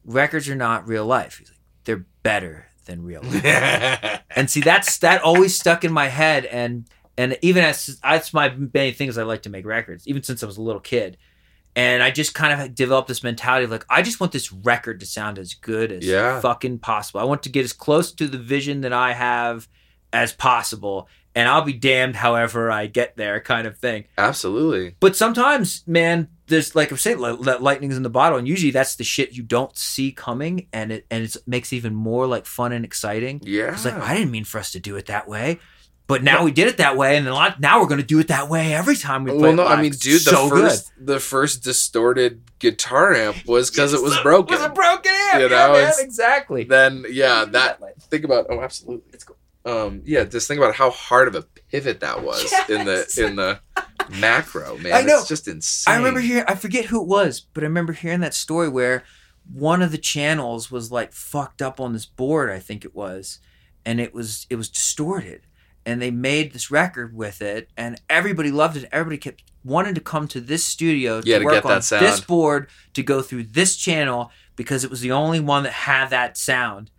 "Records are not real life." He's like, "They're better than real life." and see that's that always stuck in my head and and even as that's my many things i like to make records even since i was a little kid and i just kind of developed this mentality of like i just want this record to sound as good as Yeah. fucking possible i want to get as close to the vision that i have as possible and i'll be damned however i get there kind of thing absolutely but sometimes man there's like i'm saying li- lightning's in the bottle and usually that's the shit you don't see coming and it and it makes it even more like fun and exciting yeah it's like I didn't mean for us to do it that way, but now we did it that way, and a lot, now we're going to do it that way every time we play. Well, no, I mean, dude, the so first the first distorted guitar amp was because it was broken. It Was a broken amp? You yeah, know, man, exactly. then yeah, that think about oh, absolutely, It's cool. Um, yeah, just think about how hard of a pivot that was in the in the macro, man. I know. It's just insane. I remember hearing. I forget who it was, but I remember hearing that story where one of the channels was like fucked up on this board. I think it was, and it was it was distorted, and they made this record with it, and everybody loved it. Everybody kept wanting to come to this studio to Yeah, to work get on this board to go through this channel because it was the only one that had that sound.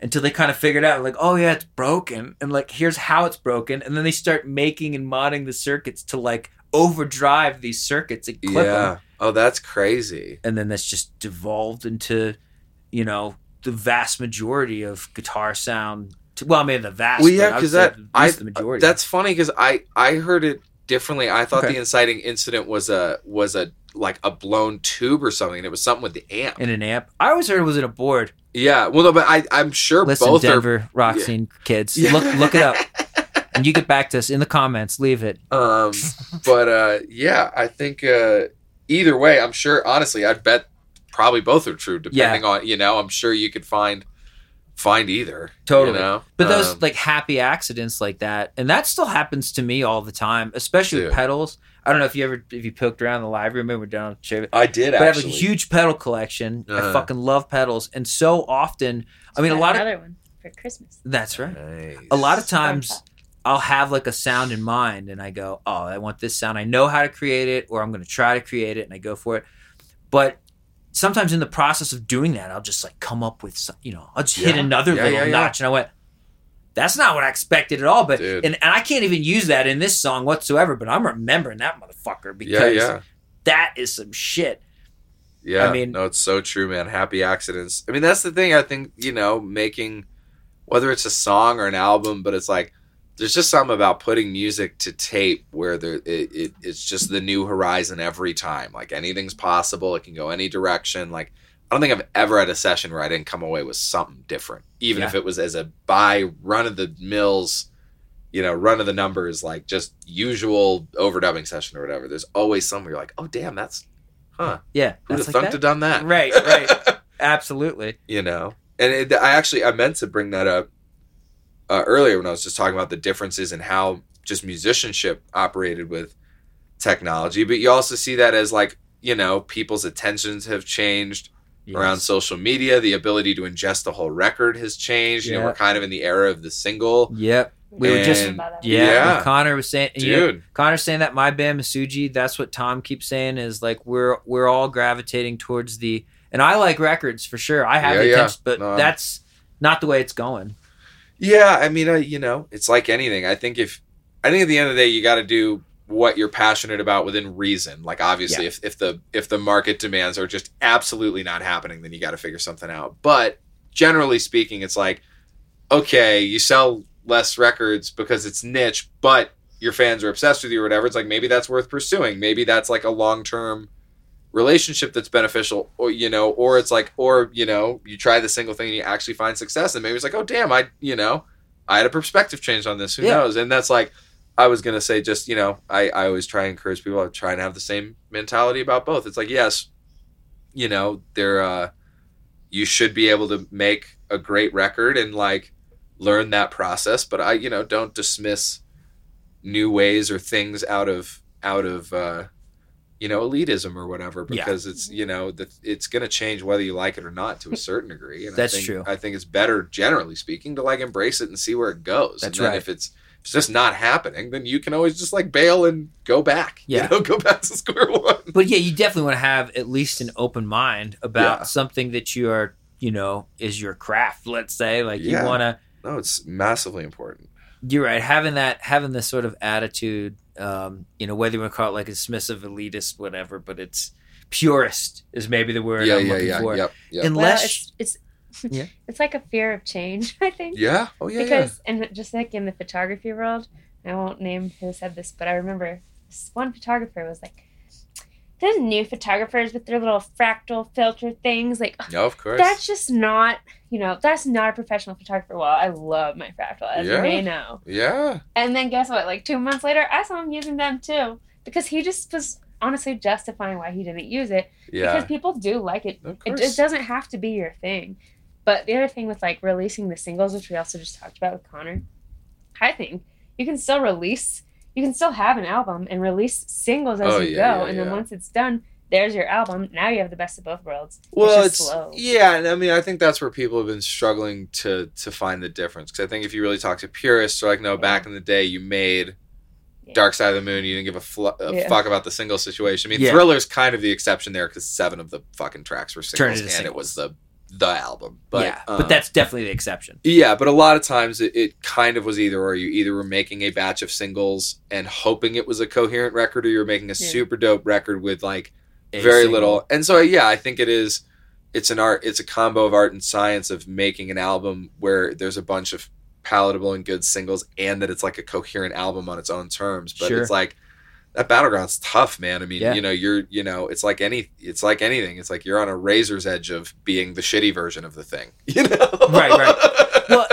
Until they kind of figured out, like, oh yeah, it's broken, and like here's how it's broken, and then they start making and modding the circuits to like overdrive these circuits and clip them Yeah. Oh, that's crazy. and then that's just devolved into you know the vast majority of guitar sound to, well mean, the vast Well, yeah, because that I the majority that's funny because I I heard it differently. I thought Okay. the inciting incident was a was a like a blown tube or something. It was something with the amp. in an amp i always heard it was in a board Yeah. Well, no, but I I'm sure listen both are denver rock scene kids Yeah. look look it up and you get back to us in the comments leave it Um, but uh, yeah, I think uh, either way, I'm sure. Honestly, I bet probably both are true. Depending on you know, I'm sure you could find find either. Totally. You know, but those Um, like happy accidents like that and that still happens to me all the time especially with pedals i don't know if you ever if you poked around the library remember down Chevy- I did but I have a huge pedal collection. I Uh-huh. fucking love pedals, and so often, I mean, a Got lot of another one for Christmas. that's right. Nice. A lot of times, I'll have like a sound in mind, and I go, "Oh, I want this sound. I know how to create it, or I'm going to try to create it," and I go for it. But sometimes, in the process of doing that, I'll just like come up with, some, you know, I'll just hit another Yeah, little yeah, yeah. notch, and I went. That's not what I expected at all, but Dude. and, and I can't even use that in this song whatsoever. But I'm remembering that motherfucker because Yeah, yeah, that is some shit. yeah. I mean- no, it's so true, man. Happy accidents. I mean, that's the thing. I think you know, making whether it's a song or an album, but it's like there's just something about putting music to tape where there it, it it's just the new horizon every time. Like anything's possible. It can go any direction. Like I don't think I've ever had a session where I didn't come away with something different, even if it was as a by run of the mills, you know, run of the numbers, like just usual overdubbing session or whatever. There's always somewhere you're like, oh damn, that's huh. Yeah, Who'd have like thunked that. done that? Right, right. Absolutely. you know and it, i actually i meant to bring that up uh, earlier when i was just talking about the differences in how just musicianship operated with technology but you also see that as like you know people's attentions have changed around social media the ability to ingest the whole record has changed you know we're kind of in the era of the single Yep. We were just And- About that. yeah. Yeah. Connor was saying, yeah, dude Connor's saying that my band Masuji. That's what Tom keeps saying is like we're we're all gravitating towards the. And I like records for sure. I have Yeah, the yeah. but No. that's not the way it's going. Yeah, I mean, uh, you know, it's like anything. I think if I think at the end of the day, you got to do what you're passionate about within reason. Like obviously, Yeah. if if the if the market demands are just absolutely not happening, then you got to figure something out. But generally speaking, it's like okay, you sell less records because it's niche, but your fans are obsessed with you or whatever. It's like maybe that's worth pursuing. Maybe that's like a long term relationship that's beneficial or you know or it's like or you know you try the single thing and you actually find success and maybe it's like oh damn i you know i had a perspective change on this who Yeah. knows and that's like i was gonna say just you know i i always try and encourage people to try and have the same mentality about both it's like yes you know there uh you should be able to make a great record and like learn that process but i you know don't dismiss new ways or things out of out of uh you know elitism or whatever Yeah. because it's you know that it's going to change whether you like it or not to a certain degree and That's I think, true. i think it's better generally speaking to like embrace it and see where it goes That's and then right. if it's it's just not happening then you can always just like bail and go back Yeah. you know go back to square one But yeah, you definitely want to have at least an open mind about Yeah. something that you are, you know, is your craft. Let's say, like Yeah. you want to. no it's massively important You're right. Having that, having this sort of attitude, um, you know, whether you want to call it like a dismissive, elitist, whatever, but it's purist is maybe the word yeah I'm yeah looking yeah for. yep yep Well, Unless, it's it's, Yeah. it's like a fear of change, I think. yeah oh yeah because and just like in the photography world, I won't name who said this, but I remember this one photographer was like, "There's new photographers with their little fractal filter things. Like yeah no of course that's just not, you know, that's not a professional photographer. Well, I love my fractal, as Yeah. you may know. yeah And then guess what? Like two months later, I saw him using them too because he just was honestly justifying why he didn't use it yeah because people do like it of it, course. it doesn't have to be your thing. But the other thing with like releasing the singles, which we also just talked about with Connor, I think you can still release, you can still have an album and release singles as Oh, you yeah, go, yeah, and then yeah. once it's done, there's your album. Now you have the best of both worlds. well it's, slow. yeah and i mean i think that's where people have been struggling to to find the difference because i think if you really talk to purists they're like no Yeah. back in the day you made Yeah. dark side of the moon you didn't give a, fl- a Yeah. fuck about the single situation i mean Yeah. thriller's kind of the exception there because seven of the fucking tracks were singles into and it was the the album but yeah, um, but that's definitely the exception. yeah but a lot of times it, it kind of was either or you either were making a batch of singles and hoping it was a coherent record or you were making a Yeah. super dope record with like A very single. little and so yeah i think it is it's an art it's a combo of art and science of making an album where there's a bunch of palatable and good singles and that it's like a coherent album on its own terms but Sure. it's like that battleground's tough man i mean Yeah. you know you're you know it's like any it's like anything it's like you're on a razor's edge of being the shitty version of the thing you know Right, right. Well,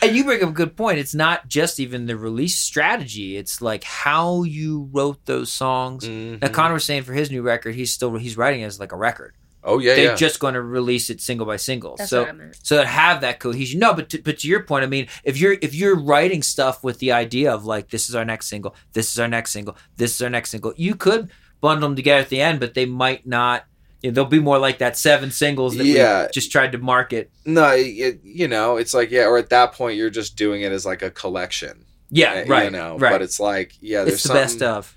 And you bring up a good point. It's not just even the release strategy. It's like how you wrote those songs. Mhm. Now Connor was saying for his new record, he's still he's writing it as like a record. Oh yeah They're yeah just going to release it single by single. That's so what I meant. so that have that cohesion. No, but to, but to your point, I mean, if you're if you're writing stuff with the idea of like this is our next single, this is our next single, this is our next single, you could bundle them together at the end, but they might not. You know, they'll be more like that seven singles that Yeah. we just tried to market. no it, you know it's like yeah or at that point you're just doing it as like a collection Yeah, uh, right, you know right. but it's like yeah there's it's the best of.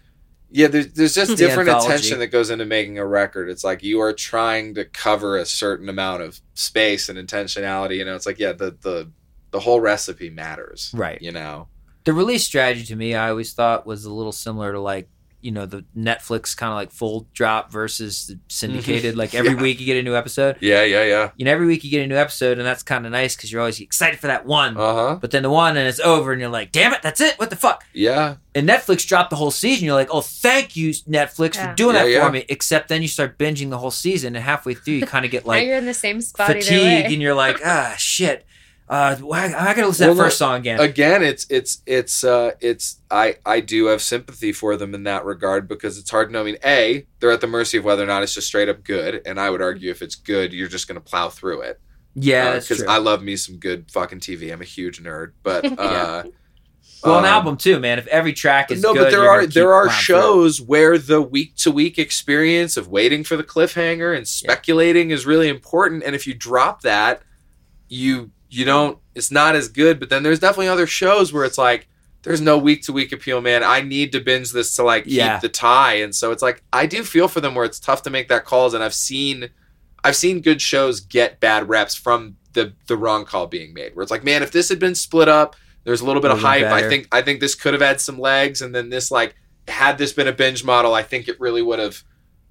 Yeah, there's, there's just hmm. different anthology. attention that goes into making a record. It's like you are trying to cover a certain amount of space and intentionality. You know, it's like yeah, the the the whole recipe matters. Right. You know. the release strategy to me i always thought was a little similar to like you know the Netflix kind of like full drop versus the syndicated. Like every Yeah. week you get a new episode. Yeah, yeah, yeah. You know, every week you get a new episode, and that's kind of nice because you're always excited for that one. Uh huh. but then the one and it's over, and you're like, damn it, that's it. What the fuck? Yeah. And Netflix dropped the whole season. You're like, oh, thank you, Netflix, Yeah. for doing Yeah, that yeah. for me. Except then you start binging the whole season, and halfway through you kind of get now like you're in the same spot fatigue, way. and you're like, ah, shit. Uh, I, I gotta listen to Well, that first song again. Again, it's it's it's uh it's I I do have sympathy for them in that regard because it's hard to know. I mean, a they're at the mercy of whether or not it's just straight up good, and I would argue if it's good, you're just gonna plow through it. yeah, because true. I love me some good fucking TV. I'm a huge nerd, but uh, well, an um, album too, man. If every track is no, good, but there are there are plowing through shows where the week to week experience of waiting for the cliffhanger and speculating is really important. And if you drop that, you you don't. It's not as good. But then there's definitely other shows where it's like there's no week to week appeal, man. I need to binge this to like keep the tie. And so it's like I do feel for them where it's tough to make that calls. And I've seen I've seen good shows get bad reps from the the wrong call being made. Where it's like, man, if this had been split up, there's a little bit of hype. I think I think this could have had some legs, and then this like had this been a binge model, I think it really would have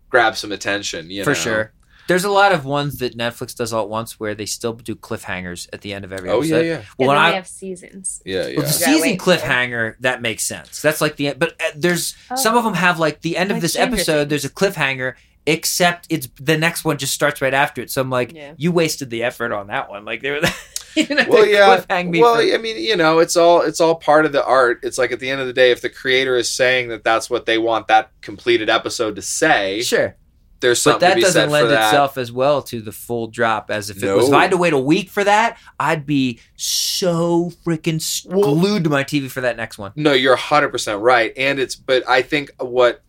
grabbed some attention. You for know? sure. There's a lot of ones that Netflix does all at once where they still do cliffhangers at the end of every Oh yeah, episode. yeah, and Well, when then I they have seasons. yeah, Well, the yeah. Yeah, season cliffhanger that makes sense. That's like the end, but uh, there's some of them have like the end of this Stranger episode. There's a cliffhanger, except it's the next one just starts right after it. So I'm like, Yeah. you wasted the effort on that one. Like they were, you know, Well, yeah. me Well, for- I mean, you know, it's all it's all part of the art. It's like at the end of the day, if the creator is saying that that's what they want that completed episode to say, sure, there's but something to that doesn't lend itself as well to the full drop as if it was. If I had to wait a week for that, I'd be so freaking Well- glued to my TV for that next one. No, you're 100% right. And it's, but I think what,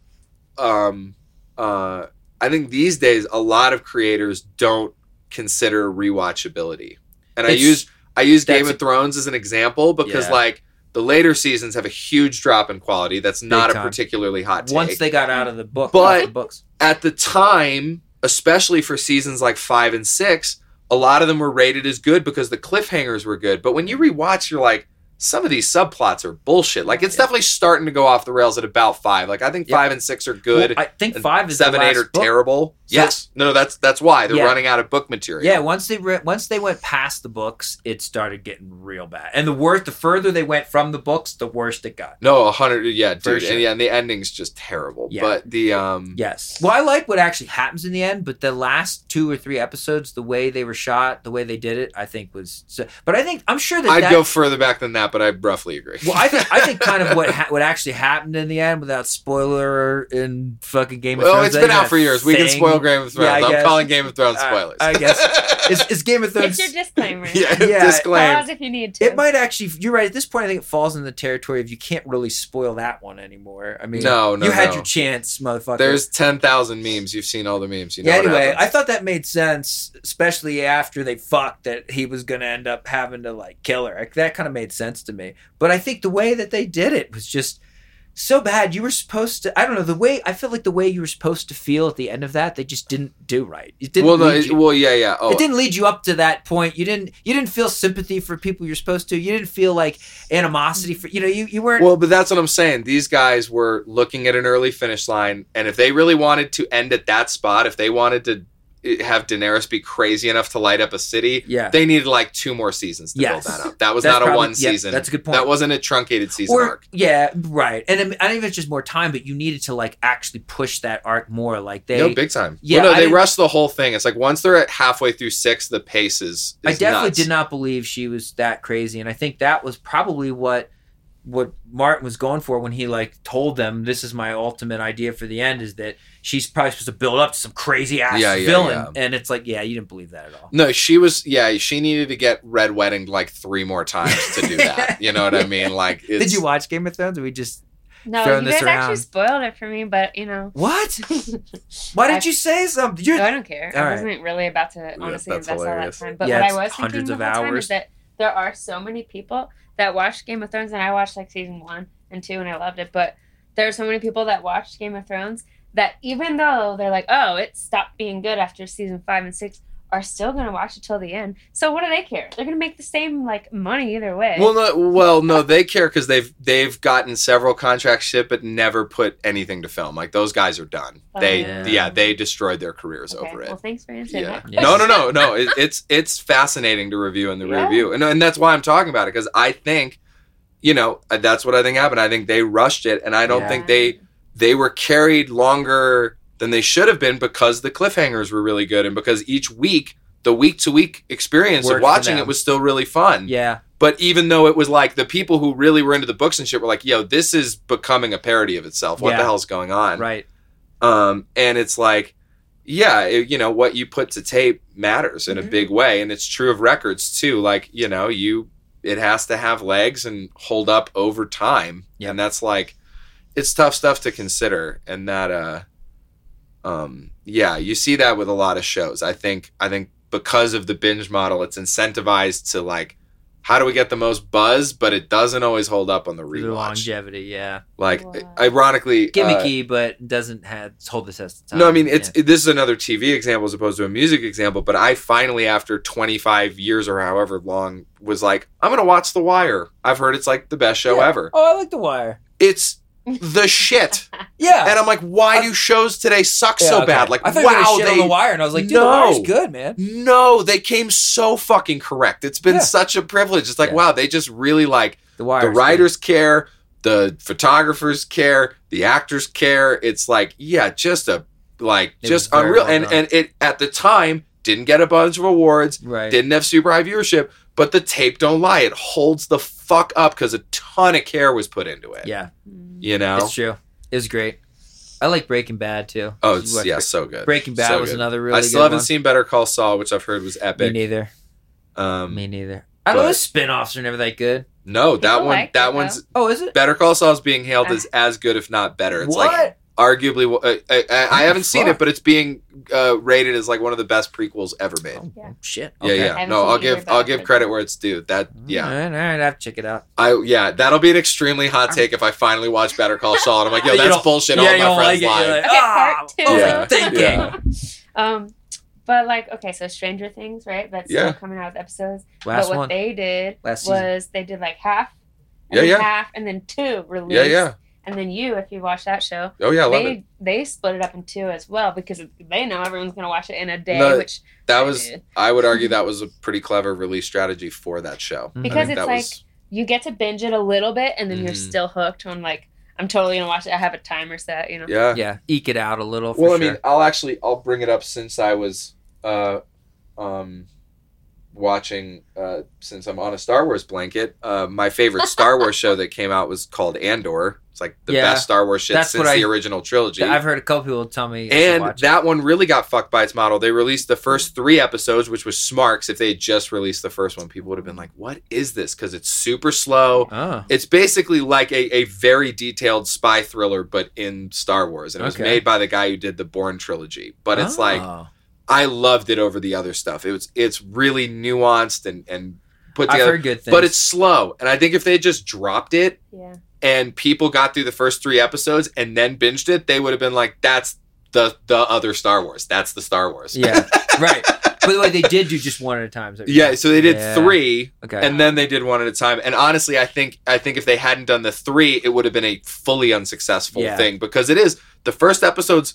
um, uh, I think these days a lot of creators don't consider rewatchability. And I use, I use Game of Thrones as an example because Yeah. like the later seasons have a huge drop in quality. That's not a time. particularly hot take. Once they got out of the book, But- the books, at the time, especially for seasons like five and six, a lot of them were rated as good because the cliffhangers were good. But when you rewatch, you're like, some of these subplots are bullshit. Like it's Yeah. definitely starting to go off the rails at about five. Like I think Yeah. five and six are good. Well, I think five is seven, eight are book. terrible. Yes, no, no, that's that's why they're Yeah. running out of book material. Yeah, once they re- once they went past the books, it started getting real bad. And the worse, the further they went from the books, the worse it got. no, a hundred. Yeah, dude, sure. and yeah, and the ending's just terrible. Yeah. But the um, Yes. Well, I like what actually happens in the end, but the last two or three episodes, the way they were shot, the way they did it, I think was. So, but I think I'm sure that I'd that, go further back than that, but I roughly agree. Well, I think I think kind of what ha- what actually happened in the end, without spoiler in fucking Game of well, Thrones. it's that been out for years. We can spoil Game of Thrones. Yeah, I I'm guess. calling Game of Thrones spoilers. I guess. Is, is Game of Thrones? It's your disclaimer. yeah, Yeah. disclaim. Pause if you need to. It might actually. You're right. At this point, I think it falls in the territory of you can't really spoil that one anymore. I mean, No, no, you had no. your chance, motherfucker. There's ten thousand memes. You've seen all the memes. You know yeah. what Anyway, I thought that made sense, especially after they fucked that he was gonna end up having to like kill her. Like, that kind of made sense to me. But I think the way that they did it was just so bad. You were supposed to. I don't know the way. I feel like the way you were supposed to feel at the end of that, they just didn't do right. It didn't. well, no, lead it- you- well, yeah, yeah. Oh, it didn't lead you up to that point. You didn't. You didn't feel sympathy for people you're supposed to. You didn't feel like animosity for. You know, you you weren't. well, but that's what I'm saying. These guys were looking at an early finish line, and if they really wanted to end at that spot, if they wanted to have Daenerys be crazy enough to light up a city, yeah. they needed like two more seasons to Yes. build that up. That was That's not a probably- one yeah, season. that's a good point. That wasn't a truncated season or arc. yeah, right. And I mean, I don't even it's just more time, but you needed to like actually push that arc more. Like they, no, big time. Yeah, well, no, I they rushed the whole thing. It's like once they're at halfway through six, the pace is. I definitely nuts. did not believe she was that crazy, and I think that was probably what what Martin was going for when he like told them this is my ultimate idea for the end is that she's probably supposed to build up to some crazy ass Yeah, yeah, villain, yeah. and it's like yeah, you didn't believe that at all. No, she was. Yeah, she needed to get red wedding like three more times to do that. you know what I mean? Like, it's, Did you watch Game of Thrones? Or we just no, you this guys actually spoiled it for me, but you know. what? Why did you say something? You're No, I don't care. All I wasn't really about to honestly that's invest all that time. But Yeah, what I was thinking of the whole time is that there are so many people that watched Game of Thrones, and I watched like season one and two, and I loved it. But there are so many people that watched Game of Thrones that even though they're like, "Oh, it stopped being good after season five and six, are still gonna watch it till the end. So what do they care? They're gonna make the same like money either way. Well, no, well, no, they care because they've they've gotten several contracts shipped, but never put anything to film. Like those guys are done. Oh, they, Oh. yeah, they destroyed their careers okay. over it. Well, thanks for answering Yeah. that. Yeah. No, no, no, no. It, it's it's fascinating to review in the Yeah. review, and and that's why I'm talking about it because I think, you know, that's what I think happened. I think they rushed it, and I don't Yeah. think they they were carried longer than they should have been because the cliffhangers were really good, and because each week. The week to week experience Worked of watching it was still really fun. Yeah. But even though it was like the people who really were into the books and shit were like, yo, this is becoming a parody of itself. What Yeah. the hell's going on? Right. Um, and it's like, yeah, it- you know, what you put to tape matters in a Mhm. big way. And it's true of records too. Like, you know, you, it has to have legs and hold up over time. Yep. And that's like, it's tough stuff to consider. And that, uh, um, yeah, you see that with a lot of shows. I think, I think because of the binge model, it's incentivized to like, how do we get the most buzz? But it doesn't always hold up on the The rewatch. longevity, yeah. Like, Wow. ironically, uh, Gimmicky, but doesn't have hold the test of time. no, I mean it's Yeah. this is another TV example as opposed to a music example. But I finally, after 25 years or however long, was like, I'm gonna watch The Wire. I've heard it's like the best show Yeah. ever. Oh, I like The Wire. It's the shit, Yeah. and I'm like, why do shows today suck Yeah, so okay. bad? Like, I thought wow, they on The Wire, and I was like, dude, No. The Wire's good, man. no, they came so fucking correct. It's been Yeah. such a privilege. It's like, Yeah. wow, they just really like The Wire. the writers care, the photographers care, the actors care. It's like, yeah, just a like It just unreal. well and done. and it at the time didn't get a bunch of awards, right. didn't have super high viewership, but the tape don't lie. It holds the fuck up because a ton of care was put into it. Yeah. You know? it's true. It was great. I like Breaking Bad too. Oh, it's yeah, Bre- so good. Breaking Bad So was good. another really I good still haven't one. seen Better Call Saul, which I've heard was epic. Me neither. Um, Me neither. I don't know. but- The spin-offs are never that good. no, that one, like that it, one's Oh, is it? Better Call Saul is being hailed as as good, if not better. It's what? like arguably uh, I, I, I haven't seen it but it's being uh, rated as like one of the best prequels ever made Oh, Yeah. shit. yeah Okay. yeah haven't no i'll give i'll give credit where it's due that yeah All right, all right. I have to check it out. i yeah that'll be an extremely hot take if i finally watch better call saul and i'm like yo that's bullshit yeah, all my don't friends like it. lie like, Okay, ah, part two. I was Yeah. thinking. Yeah. Um, but like, okay, so Stranger Things, right? That's Yeah. still coming out with episodes. Last but what one. they did Last season. was they did like half, Yeah, yeah. half, and then two released. yeah yeah And then you, if you watch that show, oh yeah i love they it they split it up in two as well because they know everyone's gonna watch it in a day, No, which that I was did. i would argue that was a pretty clever release strategy for that show Mhm. Because it's that like was- you get to binge it a little bit, and then you're Mhm. still hooked on like I'm totally gonna watch it. I have a timer set, you know. yeah Yeah, eke it out a little. For well i sure. mean i'll actually i'll bring it up since i was uh um watching uh since i'm on a star wars blanket uh my favorite star wars show that came out was called andor it's like the Yeah, best star wars shit since the I- original trilogy I've heard a couple people tell me. And watch it. that one really got fucked by its model. They released the first three episodes, which was smart. 'cause if they had just released the first one, people would have been like, "What is this?" Because it's super slow. Oh, It's basically like a, a very detailed spy thriller, but in Star Wars. And it was Okay. made by the guy who did the Bourne trilogy. But it's like Oh. I loved it over the other stuff. It was it's really nuanced and and put I've together, heard good things. but it's slow. And I think if they just dropped it Yeah. and people got through the first three episodes and then binged it, they would have been like, "That's the the other Star Wars. That's the Star Wars." yeah, right. By the way, they did do just one at a time. So yeah. So they did Yeah. three, Okay. and then they did one at a time. And honestly, I think I think if they hadn't done the three, it would have been a fully unsuccessful Yeah. thing because it is the first episode's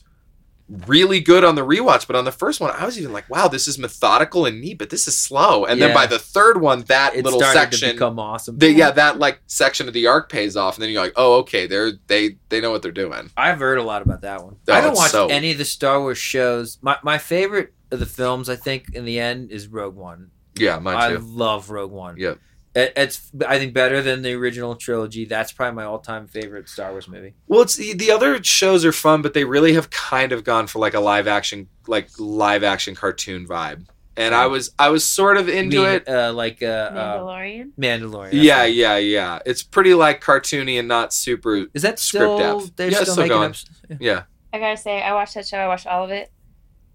really good on the rewatch, but on the first one, I was even like, "Wow, this is methodical and neat," but this is slow. And then by the third one, that it little section. become awesome. the, yeah, that like section of the arc pays off, and then you're like, "Oh, okay, they're they they know what they're doing." I've heard a lot about that one. Oh, I haven't it's watched so- any of the Star Wars shows. My my favorite of the films, I think, in the end, is Rogue One. Yeah, mine too. I love Rogue One. Yep. It, it's I think better than the original trilogy. That's probably my all time favorite Star Wars movie. Well, it's the, the other shows are fun, but they really have kind of gone for like a live action, like live action cartoon vibe. And I was I was sort of into mean, it. uh, like uh, uh, Mandalorian. Mandalorian. Yeah, right. yeah, yeah. It's pretty like cartoony and not super. Is that Script still? depth. They're Yeah, still still making going. episodes? Yeah. Yeah, I gotta say, I watched that show. I watched all of it.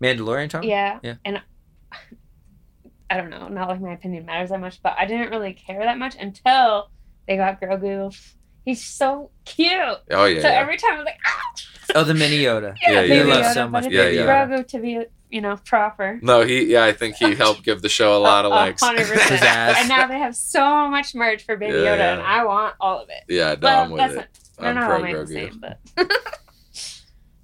Mandalorian. Tom? Yeah. Yeah. And I don't know, not like my opinion matters that much, but I didn't really care that much until they got Grogu. He's so cute. oh yeah, so yeah. every time I'm like, ah, Oh, the mini Yoda. Yeah, Baby yeah. You love Yoda, so much Yeah, yeah. Grogu to be you know, proper. No, he. Yeah, I think he helped give the show a lot of A- a legs. hundred percent. And now they have so much merch for Baby Yeah, Yoda, yeah. and I want all of it. Yeah, no, well, I'm with that's it. not, they're I'm not pro all the Grogu. same, but.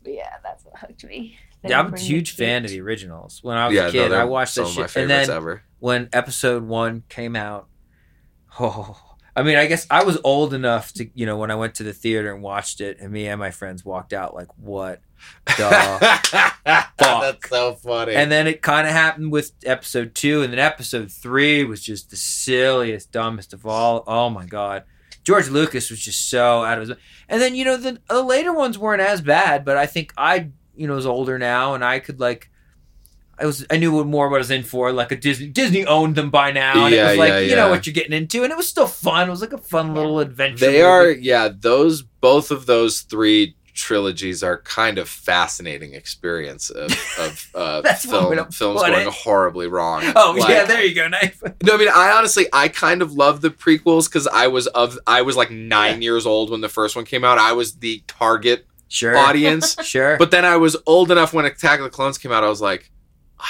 but yeah, that's what hooked me. They Yeah, I'm a huge the fan of the originals. When I was Yeah, a kid, they're I watched some that shit. And then ever. when episode one came out, oh, I mean, I guess I was old enough to, you know, when I went to the theater and watched it, and me and my friends walked out like, what the That's so funny. And then it kind of happened with episode two, and then episode three was just the silliest, dumbest of all. Oh my god, George Lucas was just so out of his. And then you know the, the later ones weren't as bad, but I think I you know was older now, and I could like. I was I knew more what I was in for. Like a Disney Disney owned them by now, and it was like yeah, you know what you're getting into, and it was still fun. It was like a fun little adventure. they movie. are, yeah. Those both of those three trilogies are kind of fascinating experience of, of uh, That's film, to films going it. horribly wrong. Oh Like- yeah, there you go. Knife. No, I mean, I honestly, I kind of love the prequels because I was of, I was like nine years old when the first one came out. I was the target Sure. audience, Sure. but then I was old enough when Attack of the Clones came out. I was like,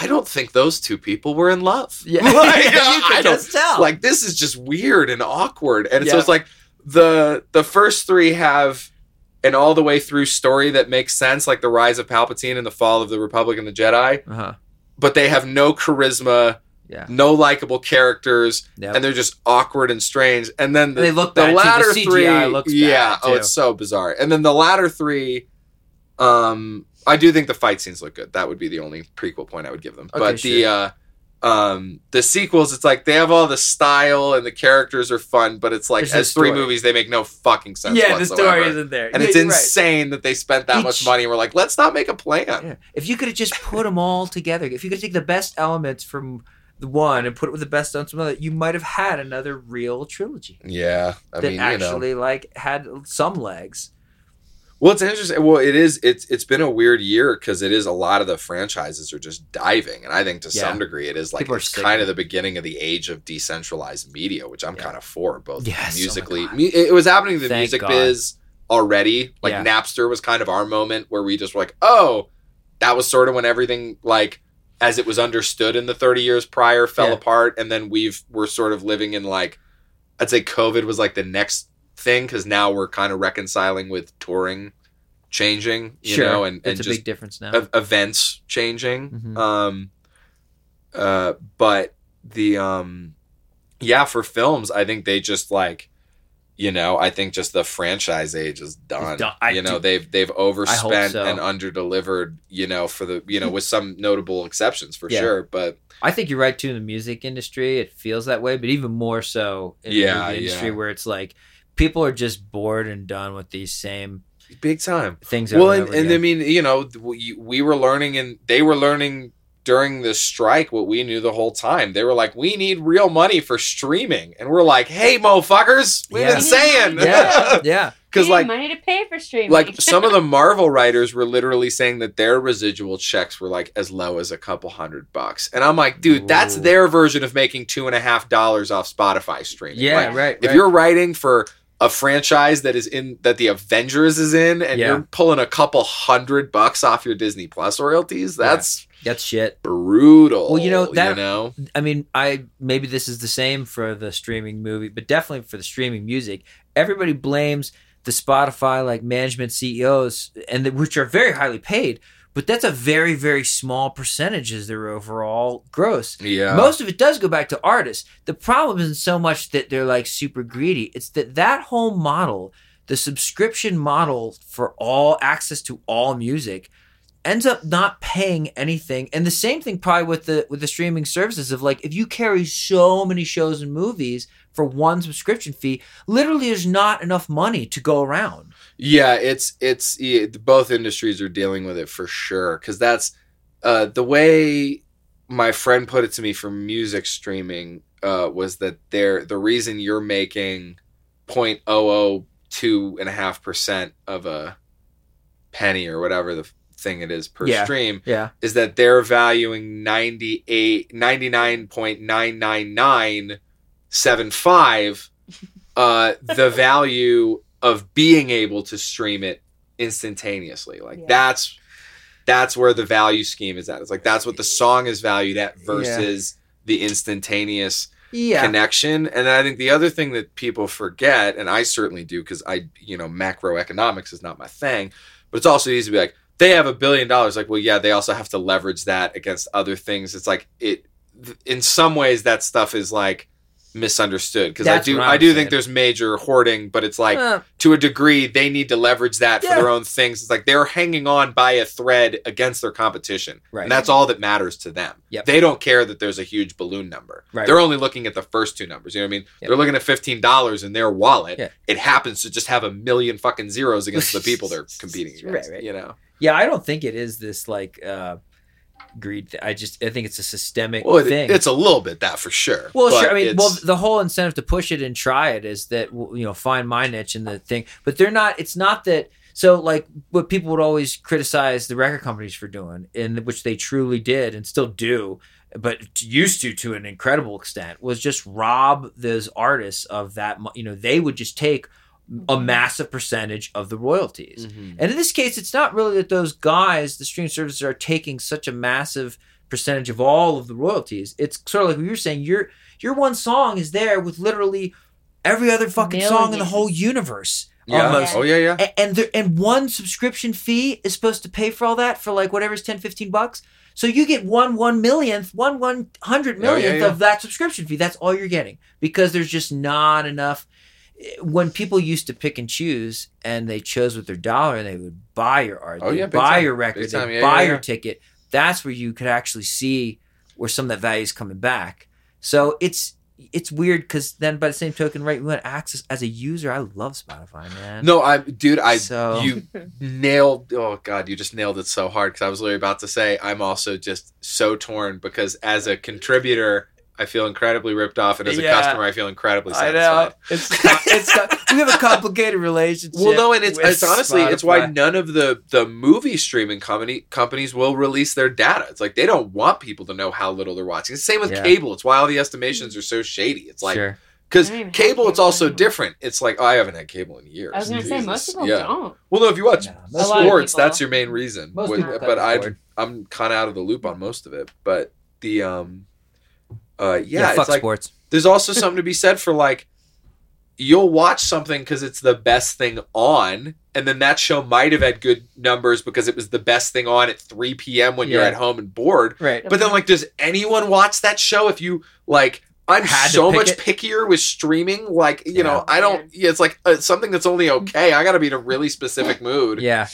I don't think those two people were in love. yeah, Like, you I don't- tell. like this is just weird and awkward and so it's like the the first three have an all the way through story that makes sense like the rise of palpatine and the fall of the republic and the jedi uh-huh. but they have no charisma Yeah. no likable characters Yep. and they're just awkward and strange and then the, They look the. The latter CGI three looks yeah oh it's so bizarre and then the latter three um i do think the fight scenes look good that would be the only prequel point i would give them Okay, but the uh um the sequels it's like they have all the style and the characters are fun but it's like There's as three movies they make no fucking sense yeah, the story isn't there. and Yeah, it's you're right. insane that they spent that Each- much money and we're like let's not make a plan Yeah. If you could have just put them all together, if you could take the best elements from the one and put it with the best from the other, you might have had another real trilogy yeah i that mean you know actually like had some legs. Well, it's interesting. Well, it is. It's it's been a weird year because it is a lot of the franchises are just diving, and I think to Yeah. some degree it is like it's kind of the beginning of the age of decentralized media, which I'm Yeah. kind of for, both Yes, oh musically. Mu- it was happening in the Thank music God. biz already. Like Yeah. Napster was kind of our moment where we just were like, oh, that was sort of when everything like as it was understood in the 30 years prior fell Yeah. apart, and then we've we're sort of living in like I'd say COVID was like the next thing because now we're kind of reconciling with touring changing, you sure, know, and, and it's a just big difference now. ev- events changing. Mhm. Um, uh, but the um, yeah, for films, I think they just like, you know, I think just the franchise age is done. done. I you know, do- they've they've overspent so. and underdelivered. You know, for the you know, with some notable exceptions for Yeah. sure. But I think you're right too. In the music industry, it feels that way, but even more so in Yeah, the industry, yeah. where it's like people are just bored and done with these same big time. things. well and, and, I mean you know we, we were learning and they were learning during the strike what we knew the whole time they were like we need real money for streaming and we're like hey moffuckers we've Yeah. been saying yeah, yeah. because like money to pay for streaming. like some of the marvel writers were literally saying that their residual checks were like as low as a couple hundred bucks and i'm like dude that's their version of making two and a half dollars off spotify streaming Yeah, Like, right. if right. you're writing for a franchise that is in that the Avengers is in and Yeah. you're pulling a couple hundred bucks off your Disney Plus royalties, that's that's shit. brutal. Well, you know, that- you know? I mean, I maybe this is the same for the streaming movie, but definitely for the streaming music. Everybody blames the Spotify like management CEOs, and the, which are very highly paid, but that's a very very small percentage as their overall gross. Yeah. Most of it does go back to artists. The problem isn't so much that they're like super greedy; it's that that whole model, the subscription model for all access to all music, ends up not paying anything. And the same thing probably with the with the streaming services of like if you carry so many shows and movies for one subscription fee, literally there's not enough money to go around. Yeah, it's it's yeah, both industries are dealing with it for sure because that's uh, the way my friend put it to me for music streaming uh, was that they're the reason you're making 0.002 and a half percent of a penny or whatever the thing it is per Yeah. stream Yeah. is that they're valuing 98 99.99975 uh the value of being able to stream it instantaneously like Yeah. that's that's where the value scheme is at. It's like that's what the song is valued at versus the instantaneous Yeah. connection. And I think the other thing that people forget, and I certainly do because I, you know, macroeconomics is not my thing, but it's also easy to be like, they have a billion dollars. Like, well, yeah, they also have to leverage that against other things. It's like it, in some ways, that stuff is like misunderstood because I do, I do saying. think there's major hoarding, but it's like Uh, to a degree they need to leverage that Yeah. for their own things. It's like they're hanging on by a thread against their competition, Right. and that's all that matters to them. Yep. They don't care that there's a huge balloon number. Right. They're only looking at the first two numbers. You know what I mean? Yep. They're looking at fifteen dollars in their wallet. Yeah. It happens to just have a million fucking zeros against the people they're competing Right, against. right. You know? yeah, I don't think it is this like uh greed. Th- I just I think it's a systemic Well, it, thing. it's a little bit that for sure. Well, sure. I mean, well, the whole incentive to push it and try it is that you know find my niche in the thing. But they're not. It's not that. So, like, what people would always criticize the record companies for doing, in which they truly did and still do, but used to to an incredible extent, was just rob those artists of that. You know, they would just take a massive percentage of the royalties. Mhm. And in this case, it's not really that those guys, the stream services, are taking such a massive percentage of all of the royalties. It's sort of like what you were saying. Your your one song is there with literally every other fucking song in the whole universe. yeah. Almost. Oh yeah, yeah. A- And there, and one subscription fee is supposed to pay for all that for like whatever's 10, 15 bucks. So you get one one millionth, one one hundred Oh, yeah, yeah. of that subscription fee. That's all you're getting because there's just not enough. When people used to pick and choose, and they chose with their dollar, and they would buy your art, Oh, yeah, buy time. your record, Big they'd Yeah, buy yeah, your ticket. That's where you could actually see where some of that value is coming back. So it's it's weird because then by the same token, right? We want access as a user. I love Spotify, man. No, I, dude, I So- you nailed. Oh god, you just nailed it so hard because I was literally about to say I'm also just so torn because as a contributor, I feel incredibly ripped off, and as a Yeah. customer, I feel incredibly I satisfied. know it's it's we have a complicated relationship. Well, no, and it's, it's honestly it's why none of the the movie streaming company companies will release their data. It's like they don't want people to know how little they're watching. It's the same with Yeah. cable. It's why all the estimations are so shady. It's like sure. because I don't even have cable, it's cable also anymore. different. It's like oh, I haven't had cable in years. I was gonna say most Jesus. people yeah. don't. Well, no, if you watch No, sports, people- that's your main reason. Most When- but I, cord. I'm kind of out of the loop on most of it. But the um, uh, yeah, Yeah, it's fuck like sports. there's also something to be said for like you'll watch something because it's the best thing on and then that show might have had good numbers because it was the best thing on at 3 p.m when you're at home and bored Right. but then like does anyone watch that show if you like i'm Had so much it? pickier with streaming like you Yeah. know i don't yeah, it's like uh, something that's only okay i gotta be in a really specific mood Yeah.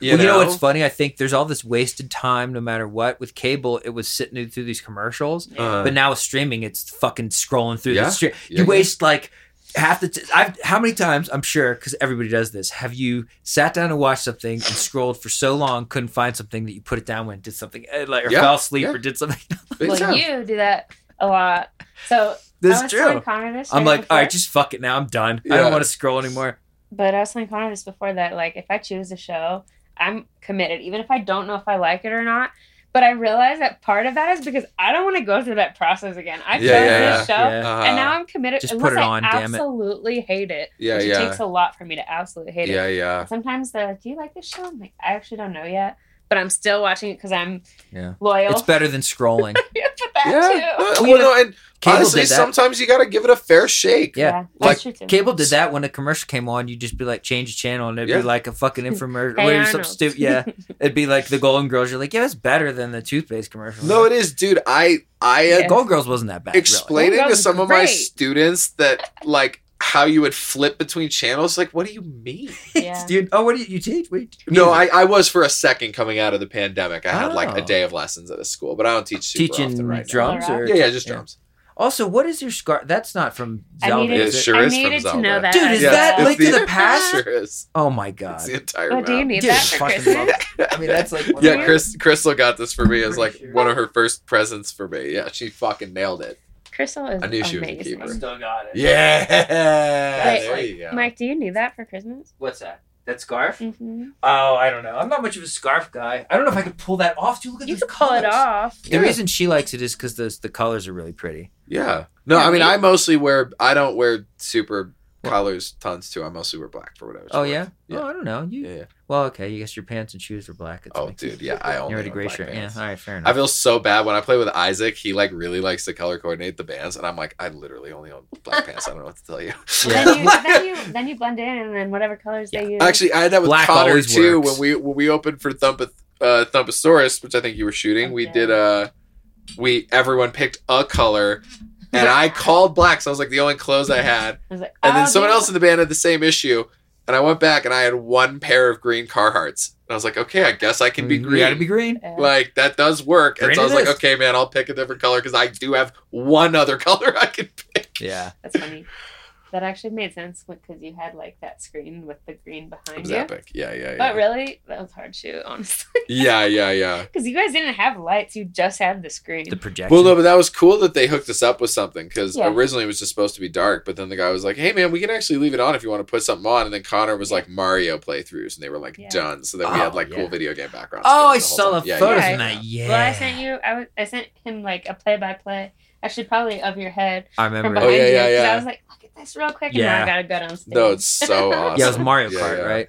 You, well, you know know what's funny? I think there's all this wasted time, no matter what. With cable, it was sitting through these commercials, Uh, but now with streaming, it's fucking scrolling through Yeah. the stream. Yeah, you yeah. waste like half the. T- I've how many times I'm sure because everybody does this. Have you sat down and watched something and scrolled for so long, couldn't find something that you put it down when did something uh, like or Yeah, fell asleep yeah. or did something? Big well, time. you do that a lot. So I That's was true. telling Connor this. I'm like, all before, right, just fuck it now. I'm done. I don't want to scroll anymore. But I was telling Connor this before that, like, if I choose a show, I'm committed, even if I don't know if I like it or not. But I realize that part of that is because I don't want to go through that process again. I chose Yeah, yeah, this show, Yeah. And now uh-huh. I'm committed. Just unless put it I on, damn it. absolutely hate it. Yeah, which yeah. It takes a lot for me to absolutely hate it. yeah yeah Sometimes they're like, "Do you like this show?" I'm like, "I actually don't know yet." But I'm still watching it because I'm Yeah. loyal. It's better than scrolling. Yeah, that yeah too. Uh, Well, well, you know, no, and Cable honestly did that. sometimes you gotta give it a fair shake Yeah. that's true too. Cable did that when a commercial came on. You'd just be like, change the channel, and it'd Yeah. be like a fucking infomercial. Hey, or some Arnold. stu- yeah, it'd be like the Golden Girls. You're like, yeah, it's better than the toothpaste commercial. no it is dude i i Yeah. had Golden Girls wasn't that bad. explaining Golden to some is of my students that like how you would flip between channels like what do you mean Yeah. Dude, oh, what do you, you teach? Wait, you, no. I, I was for a second coming out of the pandemic i had like a Oh. day of lessons at a school but i don't teach super teaching often right drums now. or yeah yeah just Yeah. drums Also, what is your scar? That's not from I Zelda. needed, It is it? sure I is from needed to know that. Dude, is Yeah, that like it's Link to the Past? sure is Oh my it's god. the entire What do you need Dude, that for Christmas? I mean, that's like one yeah of Chris, crystal got this for me as like sure. one of her first presents for me yeah she fucking nailed it Crystal is I knew she was a amazing. keeper. Still got it. yeah Wait, there wait, you go Mike, do you need that for Christmas? What's that? That scarf? Mm-hmm. Oh, I don't know. I'm not much of a scarf guy. I don't know if I could pull that off. Dude, look at You those could pull it off. The Yeah. reason she likes it is because the the colors are really pretty. Yeah. No, Yeah, I mean, me- I mostly wear. I don't wear super colors tons too. I mostly wear black for whatever. Oh yeah? Yeah. Oh, I don't know. You Yeah, yeah. well, okay. You guess your pants and shoes were black. It's Oh, like- dude, yeah. I only You already own gray shirt. pants. Yeah. All right. Fair enough. I feel so bad when I play with Isaac. He like really likes to color coordinate the bands, and I'm like, I literally only own black pants. I don't know what to tell you. Yeah. Then you, then you then you blend in, and then whatever colors Yeah. they use. Actually, I had that with Black Connor too works. when we when we opened for Thumpath, uh, Thumpasaurus, which I think you were shooting. We Okay. did uh, we everyone picked a color, and I called black. So I was like the only clothes I had, I was like, and then oh, someone else in the band had the same issue. And I went back and I had one pair of green Carhartts. And I was like, okay, I guess I can be mm, You green. gotta be green. Like that does work. And so I was like, is. okay, man, I'll pick a different color because I do have one other color I can pick. Yeah. That's funny. That actually made sense because you had like that screen with the green It behind was you. epic. Yeah, yeah, yeah. But really, that was hard shoot, honestly. Yeah, yeah, yeah. Because you guys didn't have lights; you just had the screen. The projection. Well, no, but that was cool that they hooked us up with something because Yeah. originally it was just supposed to be dark, but then the guy was like, "Hey, man, we can actually leave it on if you want to put something on." And then Connor was like Mario playthroughs, and they were like Yeah. done, so then we had Oh, like yeah. cool video game backgrounds. oh, I spinning the whole saw time. the Yeah, photos yeah. from that. Yeah. Well, I sent you. I, was, I sent him like a play-by-play, actually probably of your head I from remember. Oh, behind Oh, yeah, you. yeah, 'cause yeah. I was like, look at this real quick, and Yeah. then I gotta go downstairs. No, it's so awesome. Yeah, it was Mario Kart, yeah. right?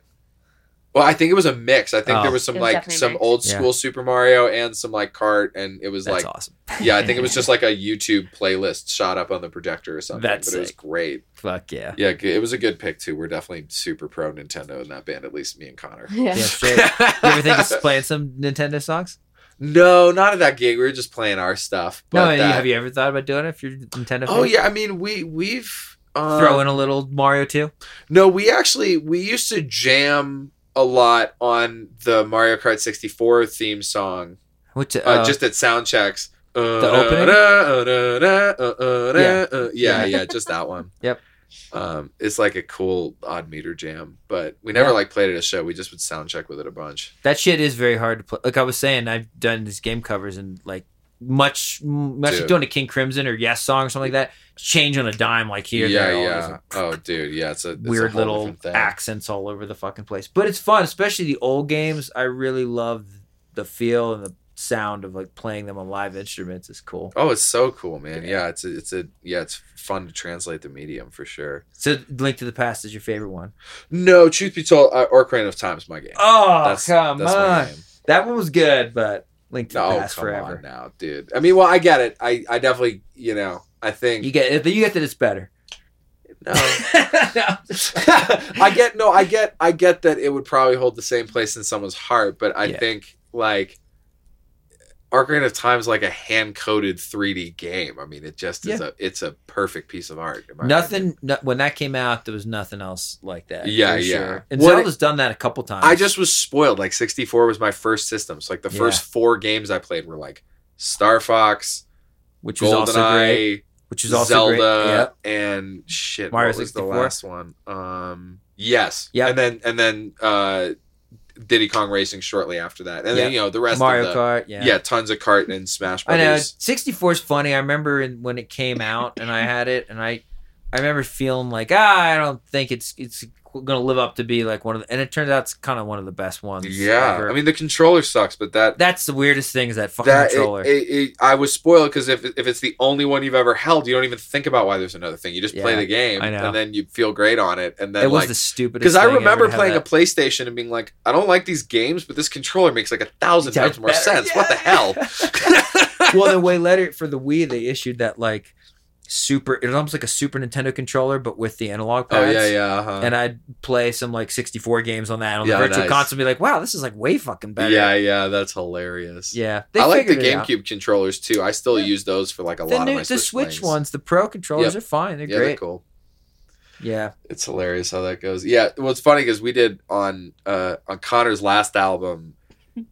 Well, I think it was a mix. I think Oh. there was some was like some mix. old Yeah. school Super Mario and some like kart, and it was That's like awesome. yeah, I think it was just like a YouTube playlist shot up on the projector or something. That's but it was great. Fuck yeah. Yeah, it was a good pick too. We're definitely super pro Nintendo in that band, at least me and Connor. yeah. Yeah. You ever think of playing some Nintendo songs? No, not at that gig. We were just playing our stuff. No, But that- have you ever thought about doing it if you're Nintendo? Oh fan? yeah, I mean we we've uh, Throw in a little Mario too. No, we actually we used to jam a lot on the Mario Kart 64 theme song, Which uh, uh, just at sound checks. Uh, The opening? yeah. Yeah. yeah, yeah, just that one. Yep. Um, it's like a cool odd meter jam, but we never Yeah. like played it at a show. We just would sound check with it a bunch. that shit is very hard to play. Like I was saying, I've done these game covers and like much, much like Dude. doing a King Crimson or Yes song or something like that. Change on a dime, like here, yeah, there, yeah. Oh, dude, yeah. It's a it's weird whole little accents all over the fucking place. But it's fun, especially the old games. I really love the feel and the sound of like playing them on live instruments. is cool. Oh, it's so cool, man. Yeah, it's a, it's a yeah, it's fun to translate the medium for sure. So, Link to the Past is your favorite one. No, truth be told, uh, Ocarina of Time is my game. Oh, That's come that's my on! game. That one was good, but Link to the oh, Past come forever. on now, dude. I mean, well, I get it. I I definitely, you know, I think You get you get that it's better. no. I get no, I get I get that it would probably hold the same place in someone's heart, but I Yeah. think like Ocarina of Time is like a hand coded 3D game. I mean, it just is a it's a perfect piece of art. in my opinion. Nothing. No, when that came out, there was nothing else like that. Yeah, yeah. Sure. And What Zelda's done that a couple times. I just was spoiled. Like 64 was my first system. So like the Yeah. first four games I played were like Star Fox, which was also great. Which is also Zelda, great. Yep. and shit. Mario what was the last one? Um, yes. Yeah. And then and then uh, Diddy Kong Racing shortly after that, and then Yep. you know the rest Mario of the Kart. yeah. Yeah. tons of kart and Smash I know. Brothers. 64 is funny. I remember in, when it came out and I had it, and I, I remember feeling like ah, I don't think it's it's gonna live up to be like one of the, and it turns out it's kind of one of the best ones. Yeah, ever. I mean the controller sucks, but that that's the weirdest thing is that fucking that controller. it, it, it, I was spoiled because if if it's the only one you've ever held, you don't even think about why there's another thing. You just play the game, and then you feel great on it, and then it was like the stupidest. because I remember playing a. PlayStation and being like, I don't like these games, but this controller makes like a thousand times more better. sense. What the hell? well, then way later for the Wii, they issued that like super. It was almost like a Super Nintendo controller, but with the analog pads oh yeah, yeah. Uh-huh. And I'd play some like 64 games on that on Yeah, the virtual nice. console. And be like, wow, this is like way fucking better. yeah, yeah. That's hilarious. yeah. I like the out. GameCube controllers too. I still Yeah. use those for like a The, lot new, of my the Switch, Switch ones, the Pro controllers Yep. are fine. They're Yeah, they're great. cool. Yeah. It's hilarious how that goes. Yeah, well, it's funny because we did on uh on Connor's last album.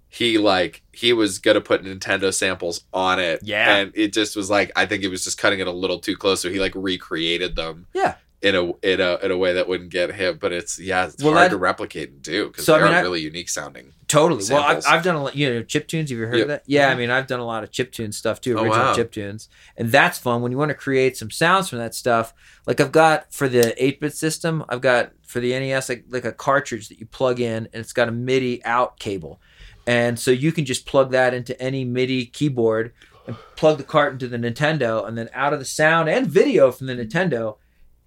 He like he was gonna put Nintendo samples on it, Yeah. and it just was like I think it was just cutting it a little too close, so he like recreated them, Yeah. in a in a in a way that wouldn't get hit. But it's yeah, it's Well, hard that- to replicate and do because So, I they're mean, I- really unique sounding. Totally. Well, I've, I've done a lot, you know, chip tunes. Have you heard Yep. of that? Yeah, I Mhm. mean, I've done a lot of chip tune stuff too, Oh, original wow. chip tunes. And that's fun when you want to create some sounds from that stuff. Like I've got for the 8 bit system, I've got for the NES, like, like a cartridge that you plug in and it's got a MIDI out cable. And so you can just plug that into any MIDI keyboard and plug the cart into the Nintendo. And then out of the sound and video from the Nintendo,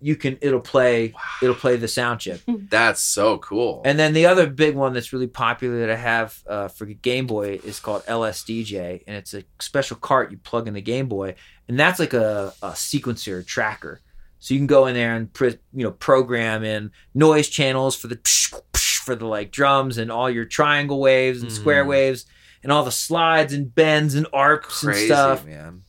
you can it'll play it'll play the sound chip. That's so cool. And then the other big one that's really popular that I have uh, for Game Boy is called LSDJ, and it's a special cart you plug in the Game Boy, and that's like a, a sequencer tracker. So you can go in there and pr- you know program in noise channels for the psh, for the like drums and all your triangle waves and square Mm. waves and all the slides and bends and arcs Crazy, and stuff. man.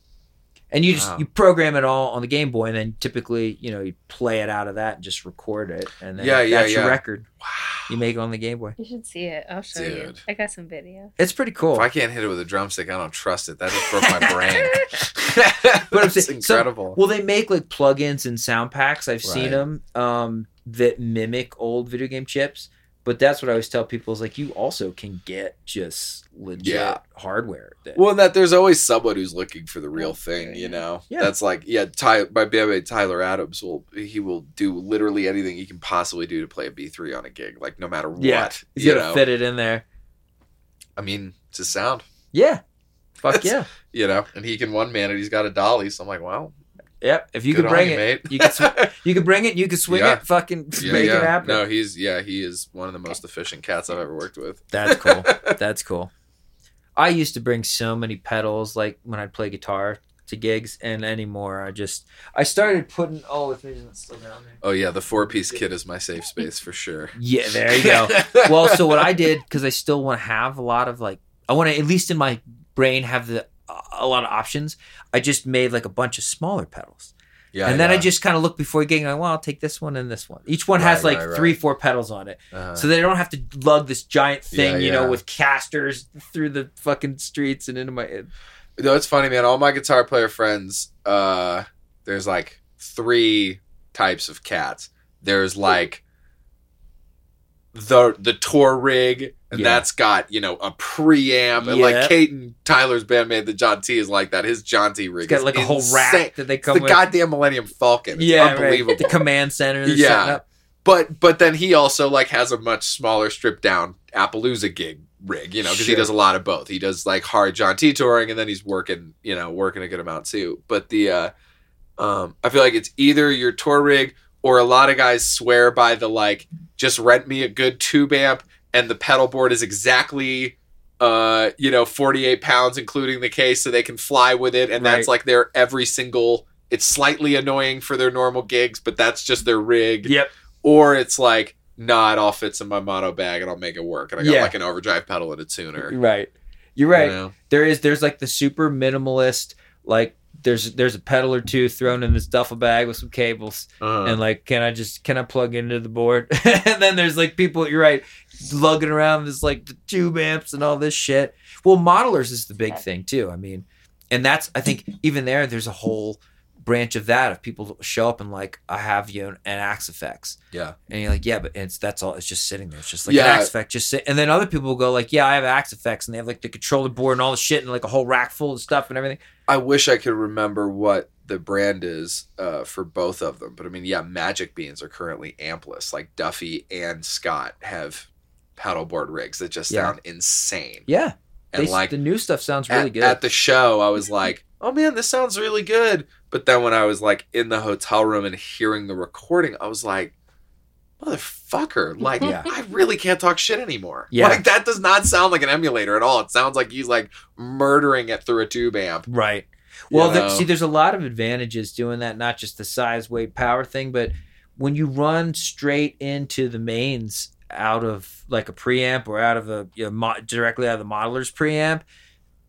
And you just Wow. you program it all on the Game Boy, and then typically you know you play it out of that and just record it, and then Yeah, yeah, that's your yeah. record Wow. you make it on the Game Boy. You should see it. I'll show you. I got some video. It's pretty cool. If I can't hit it with a drumstick, I don't trust it. That just broke my brain. But I'm That's saying- so- incredible. Well, they make like plugins and sound packs. I've seen them um, that mimic old video game chips. But that's what I always tell people is like you also can get just legit Yeah. hardware. That, Well, and that there's always someone who's looking for the real thing, Yeah. you know. Yeah. That's like, yeah, Ty, my BMA Tyler Adams will he will do literally anything he can possibly do to play a B three on a gig, like no matter yeah, what. he's You gonna know, fit it in there. I mean, it's a sound, Yeah, fuck That's- yeah, you know, and he can one man it. He's got a dolly, so I'm like, well, yep. If you good can bring you, it, mate. you can sw- you can bring it. You can swing Yeah. it. Fucking yeah, make yeah. it happen. No, he's yeah, he is one of the most efficient cats I've ever worked with. That's cool. That's cool. I used to bring so many pedals, like when I'd play guitar to gigs, and anymore I just I started putting. Oh, if it's still down there. Oh yeah, the four piece kit is my safe space for sure. Yeah, there you go. well, so what I did because I still want to have a lot of like I want to at least in my brain have the a lot of options. I just made like a bunch of smaller pedals, yeah, and then I just kind of look before gigging. Like, well, I'll take this one and this one. Each one Right, has like right, right. three, four pedals on it, Uh, so they don't have to lug this giant thing, Yeah, you know, with casters through the fucking streets and into my. No, it's funny, man. All my guitar player friends, uh, there's like three types of cats. There's like the the tour rig, and Yeah. that's got you know a preamp, and like Yeah. Kate and Tyler's bandmate, the John T, is like that. His John T rig It's got is like a whole rack that they It's come the with. goddamn Millennium Falcon. It's yeah, unbelievable. Right. The command center. Yeah. But but then he also like has a much smaller, stripped down Appaloosa gig rig, you know, because he does a lot of both. He does like hard John T touring, and then he's working, you know, working a good amount too. But the, uh um, I feel like it's either your tour rig or a lot of guys swear by the like, just rent me a good tube amp, and the pedal board is exactly. Uh, you know, forty-eight pounds, including the case, so they can fly with it, and that's Right. like their every single. It's slightly annoying for their normal gigs, but that's just their rig Yep. or it's like, nah, it all fits in my mono bag and I'll make it work. And I got Yeah. like an overdrive pedal and a tuner. Right. You're right. You know? there is there's like the super minimalist like there's there's a pedal or two thrown in this duffel bag with some cables. Uh, and like can i just can i plug into the board? And then there's like people you're right lugging around this like the tube amps and all this shit. Well modelers is the big thing too. I mean and that's i think even there there's a whole branch of that if people show up and like i have you an Axe-Fx yeah. and you're like, yeah, but it's that's all. It's just sitting there. It's just like Yeah. an axe effect. Just sit. And then other people will go like, yeah, I have Axe-Fx, and they have like the controller board and all the shit, and like a whole rack full of stuff and everything. I wish I could remember what the brand is uh, for both of them. But I mean, yeah, Magic Beans are currently ampless. Like Duffy and Scott have pedal board rigs that just Yeah. sound insane. Yeah, And they, like the new stuff sounds really at, good. at the show, I was like, "Oh man, this sounds really good." But then when I was like in the hotel room and hearing the recording, I was like, "Motherfucker!" Like, Yeah. I really can't talk shit anymore. Yeah. like that does not sound like an emulator at all. It sounds like he's like murdering it through a tube amp. right. Well, You there, know? see, there's a lot of advantages doing that. Not just the size, weight, power thing, but when you run straight into the mains out of like a preamp or out of a you know, mo- directly out of the modeler's preamp.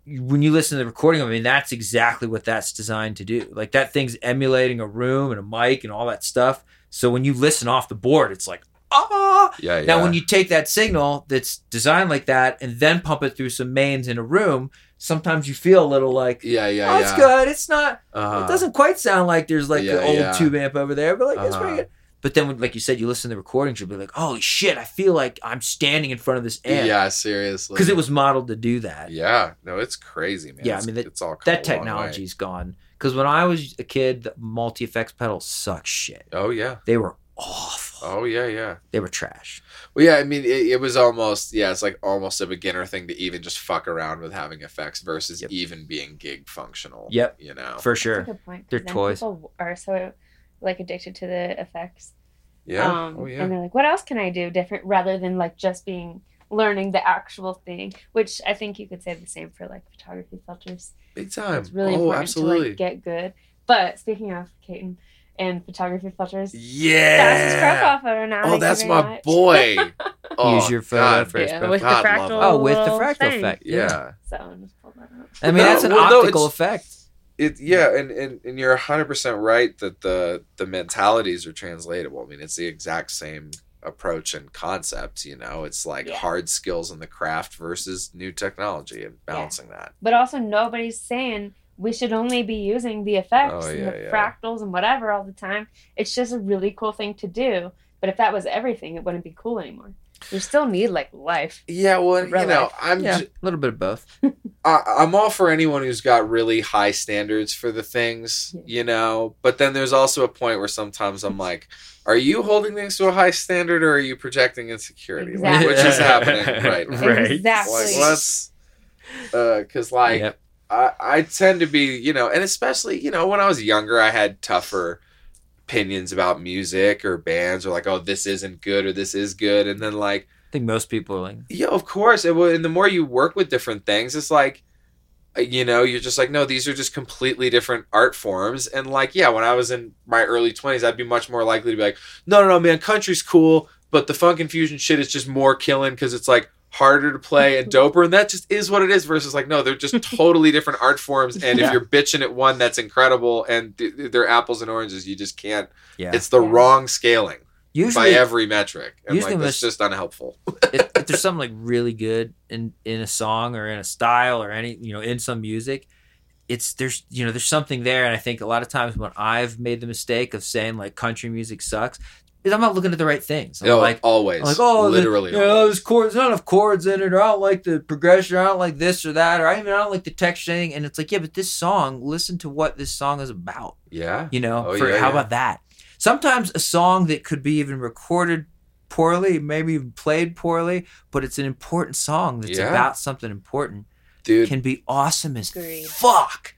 When you listen to the recording, I mean, that's exactly what that's designed to do. Like that thing's emulating a room and a mic and all that stuff. So when you listen off the board, it's like, ah. Yeah, yeah. Now, when you take that signal that's designed like that and then pump it through some mains in a room, sometimes you feel a little like, yeah, yeah, oh, yeah. it's good. It's not. Uh-huh. It doesn't quite sound like there's like Yeah, an old yeah. tube amp over there, but like it's Uh-huh. pretty good. But then, when, like you said, you listen to the recordings, you'll be like, "Holy shit! I feel like I'm standing in front of this amp." Yeah, seriously. because it was modeled to do that. Yeah, no, it's crazy, man. Yeah, I mean, that- it's all That technology's gone. Because when I was a kid, the multi effects pedals suck shit. Oh yeah, They were awful. oh yeah, yeah. They were trash. Well, yeah, I mean, it, it was almost yeah, it's like almost a beginner thing to even just fuck around with having effects versus Yep. even being gig functional. Yep. you know. For That's a sure. good point. 'cause They're toys. People are so like addicted to the effects. Yeah. Um, oh yeah. And they're like, what else can I do different rather than like just being learning the actual thing? Which I think you could say the same for like photography filters. Big time. It's really oh, important absolutely. to like get good. But speaking of Caton and photography filters, yeah. fastest profile photo now. Oh, that's my much. boy. Oh, Use your photo God. for Yeah, with God, love fractal. Oh, with the fractal thing. effect. Yeah. So I'm just pull that up. I mean, No, that's an well, optical it's- effect. It yeah, and, and and you're hundred percent right that the the mentalities are translatable. I mean, it's the exact same approach and concept. You know, it's like Yeah. hard skills in the craft versus new technology and balancing that. But also, nobody's saying we should only be using the effects Oh, and the yeah. fractals and whatever all the time. It's just a really cool thing to do. But if that was everything, it wouldn't be cool anymore. You still need like life. Yeah, well, Real you know, life. I'm Yeah, j- a little bit of both. I, I'm all for anyone who's got really high standards for the things, Yeah. you know. But then there's also a point where sometimes I'm like, are you holding things to a high standard, or are you projecting insecurity? Like, which is happening right now? Right. Exactly. Like, let's, uh, because like Yep. I, I tend to be, you know, and especially, you know, when I was younger, I had tougher opinions about music or bands, or like, oh, this isn't good or this is good, and then like. I think most people are like, Yeah, of course. And, and the more you work with different things, it's like, uh, you know, you're just like, no, these are just completely different art forms. And like, yeah, when I was in my early 20s, I'd be much more likely to be like, no, no, no, man, country's cool, but the funk and fusion shit is just more killing because it's like harder to play and doper. And that just is what it is versus like, no, they're just totally different art forms. And Yeah. if you're bitching at one, that's incredible. And th- they're apples and oranges. You just can't. yeah. It's the Yeah. wrong scaling usually, by every metric. And usually like, that's just unhelpful. if, if there's something like really good in in a song or in a style or any you know in some music it's there's you know there's something there and i think a lot of times when i've made the mistake of saying like country music sucks is i'm not looking at the right things i'm No, like always. I'm like oh the- literally. you know, there's chords there's not enough chords in it or i don't like the progression or i don't like this or that or i even i don't like the texture thing and it's like yeah but this song listen to what this song is about Yeah. you know Oh, for yeah, how yeah. about that sometimes a song that could be even recorded poorly maybe even played poorly but it's an important song that's Yeah. about something important Dude, can be awesome as Agreed. fuck